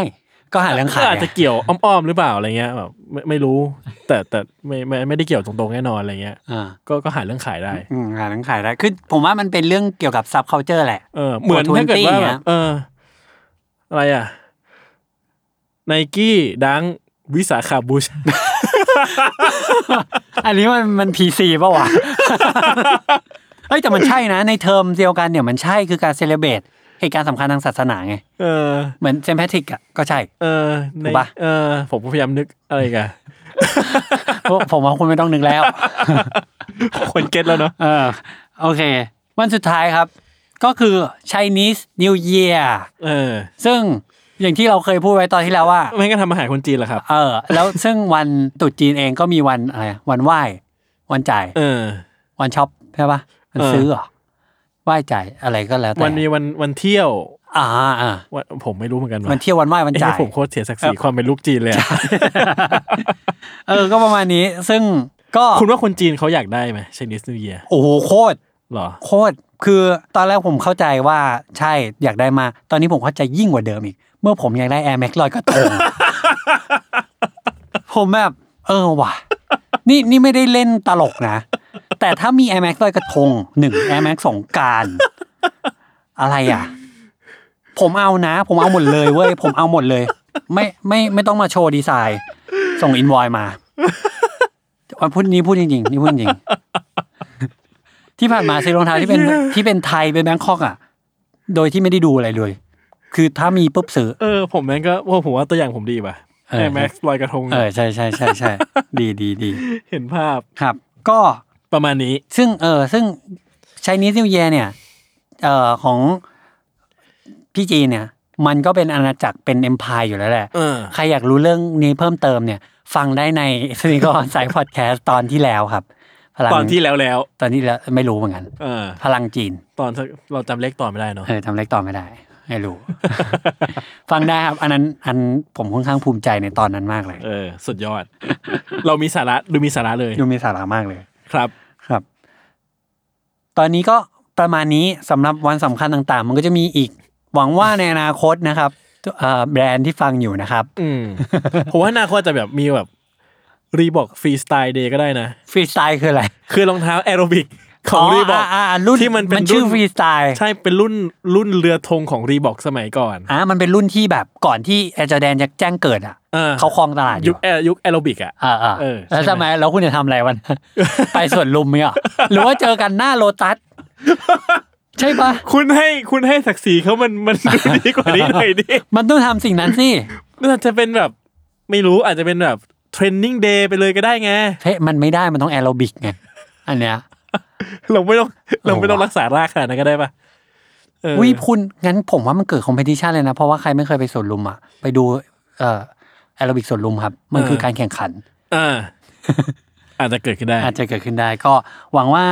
ก็หาเรื่องขายก็อาจจะเกี่ยวอ้อมๆหรือเปล่าอะไรเงี้ยแบบไม่ไม่รู้ แต่แต่ไม่ไม่ไม่ได้เกี่ยวตรงๆแน่นอนอะไรเงี้ยอ่าก็ก็หาเรื่องขายได้อืมหาเรื่องขายได้คือผมว่ามันเป็นเรื่องเกี่ยวกับ sub culture แหละเออเหมือน420ถ้าเกิดว่าเนี่แบยบเออ อะไรอะไนกี้ดังวิสาขาบูชอันนี้มันมัน PC ป่าวะเฮ้ยแต่มันใช่นะ ในเทอมเดียวกันเนี่ยมันใช่คือการเซเลบรต เหตุการณ์สำคัญทางศาสนาไง เออ เหมือนเซนแพทริกอะก็ใช่ เออในถูกปะ เออ ผมก็พยายามนึกอะไรกันเพราะผมว่าคุณไม่ต้องนึกแล้ว คนเก็ตแล้วเนาะเออ โอเค วันสุดท้ายครับ ก็คือ Chinese New Year เออ ซึ่งอย่างที่เราเคยพูดไว้ตอนที่แล้วว่า ไม่งั้นทำอาหารคนจีนเหรอครับ เออ แล้วซึ่งวันตรุษจีนเองก็มีวันอะไรวันไหว้ วันจ่าย เออ วันช็อปใช่ปะวันเออซื้อเหรอ ไหว้จ่ายอะไรก็แล้วแต่วันมีวันวันเที่ยว อ่าอ่าวันผมไม่รู้เหมือนกันวันเที่ยววันไหว้วันเอ้จ่ายยผมโคตรเสียศักดิ์ศรีความเป็นลูกจีนเลยอะเออก็ประมาณนี้ ซึ่งก็คุณว่าคนจีนเขาอยากได้ไหม Chinese New Year โอ้โหโคตรหรอโคตรคือตอนแรกผมเข้าใจว่าใช่อยากได้มา ตอนนี้ผมเข้าใจยิ่งกว่าเดิมอีก เมื่อผมอยากได้ Air Max ลอยกระทงผมแบบ เออว่ะ นี่นี่ไม่ได้เล่นตลกนะ แต่ถ้ามี Air Max ลอยกระทงหนึ่ง Air Max สองการ อะไรอะ ผมเอานะ ผมเอาหมดเลยเว้ย ผมเอาหมดเลย ไม่ไม่ไม่ต้องมาโชว์ดีไซน์ ส่งอินวอยมาวันพูดนี้พูดจริงๆนี่พูดจริง ที่ผ่านมาซื้อรองเท้าที่เป็นที่เป็นไทยเป็นแบงคอกอะ โดยที่ไม่ได้ดูอะไรเลย คือถ้ามีปุ๊บซื้อ เออ ผมแม่งก็ว่าผมว่าตัวอย่างผมดีป่ะ เออแอร์แม็กซ์ลอยกระทงเออใช่ใช่ใช่ใช่ดีดีดีเห็นภาพครับ ก็ประมาณนี้ ซึ่งเออซึ่งช i นี e นิวเย r เนี่ยเอ่อของพี่จีนเนี่ย มันก็เป็นอาณาจักรเป็นเอ็มพายอยู่แล้วแหละเออใครอยากรู้เรื่องนี้เพิ่มเติมเนี่ย ฟังได้ในสนิก็สายพอดแคสต์ตอนที่แล้วครับพลังตอนที่แล้วแล้ว ตอนที่แล้วไม่รู้เหมือนกันเออพลังจีน ตอนเราจำเลขตอนไม่ได้เนาะเออทำเล็กต่อไม่ได้ ไม่รู้ ฟังได้ครับ อันนั้นอันผมค่อนข้างภูมิใจในตอนนั้นมากเลย เออ สุดยอด เรามีสาระดูมีสาระเลย ดูมีสาระมากเลย ครับครับ ตอนนี้ก็ประมาณนี้สำหรับวันสำคัญต่างๆ มันก็จะมีอีก หวังว่าในอนาคตนะครับเอ่อแบรนด์ที่ฟังอยู่นะครับ อืมผมว่าอนาคตจะแบบมีแบบ Reebok Freestyle Day ก็ได้นะ ฟรีสไตล์คืออะไร คือรองเท้าแอโรบิก ของ Reebok อ่าอ่ารุ่นที่มันเป็นชื่อรุ่นฟรีสไตล์ใช่เป็นรุ่นรุ่นเรือธงของ Reebok สมัยก่อนอ่ามันเป็นรุ่นที่แบบก่อนที่ Air Jordan จะแจ้งเกิดอะเออเขาครองตลาดอยุยู่คแอร์ยุคแอโรบิกอะอ่าอ่าเออแล้วใช่ไหมทำไมแล้วคุณจะทำอะไรวันไปสวนลุมเนี่ยหรือว่าเจอกันหน้าโลตัสใช่ปะคุณให้คุณให้ศักดิ์ศรีเขามันมันดูดีกว่านี้หน่อยดิมันต้องทำสิ่งนั้นสิมันอาจจะเป็นแบบไม่รู้อาจจะเป็นแบบ Training Day ไปเลยก็ได้ไงเฮ้ยมันไม่ได้มันต้องแอโรบิกไงอันเนี้ย เราไม่ต้องเราไม่ต้องเออว่ะรักษารากขนาดนั้นก็ได้ปะเออวิคุณงั้นผมว่ามันเกิด competition เลยนะ เพราะว่าใครไม่เคยไปสวนลุมอะไปดูเอ่อแอโรบิกสวนลุมครับ มันคือการแข่งขันอ่าอาจจะเกิดขึ้นได้ อาจจะเกิดขึ้นได้ ก็หวังว่า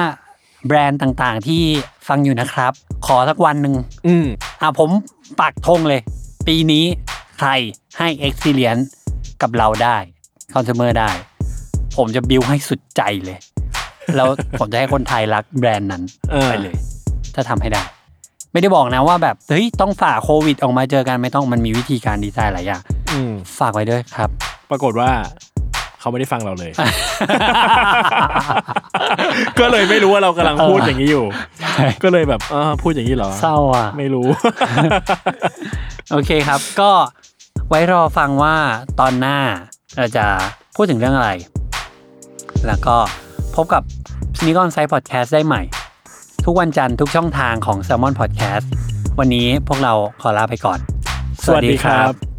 แบรนด์ต่างๆที่ฟังอยู่นะครับ ขอสักวันหนึ่งอืมอะผมปักธงเลย ปีนี้ใครให้ Experience กับเราได้ Consumer ได้ ผมจะบิวให้สุดใจเลย แล้วผมจะให้คนไทยรักแบรนด์นั้นเออไปเลย ถ้าทำให้ได้ ไม่ได้บอกนะว่าแบบเฮ้ยต้องฝ่าโควิดออกมาเจอกันไม่ต้องมันมีวิธีการดีไซน์หลายอย่างอืมฝากไว้ด้วยครับ ปรากฏว่าเขาไม่ได้ฟังเราเลย ก็เลยไม่รู้ว่าเรากำลังพูดอย่างนี้อยู่ ก็เลยแบบเออพูดอย่างนี้เหรอ เศร้าอะ ไม่รู้ โอเคครับ ก็ไว้รอฟังว่าตอนหน้าเราจะพูดถึงเรื่องอะไร แล้วก็ พบกับ s n e a k On Site Podcast ได้ใหม่ ทุกวันจันทร์ทุกช่องทางของ s ซ l m o n Podcast วันนี้พวกเราขอลาไปก่อน สวัสดีครับ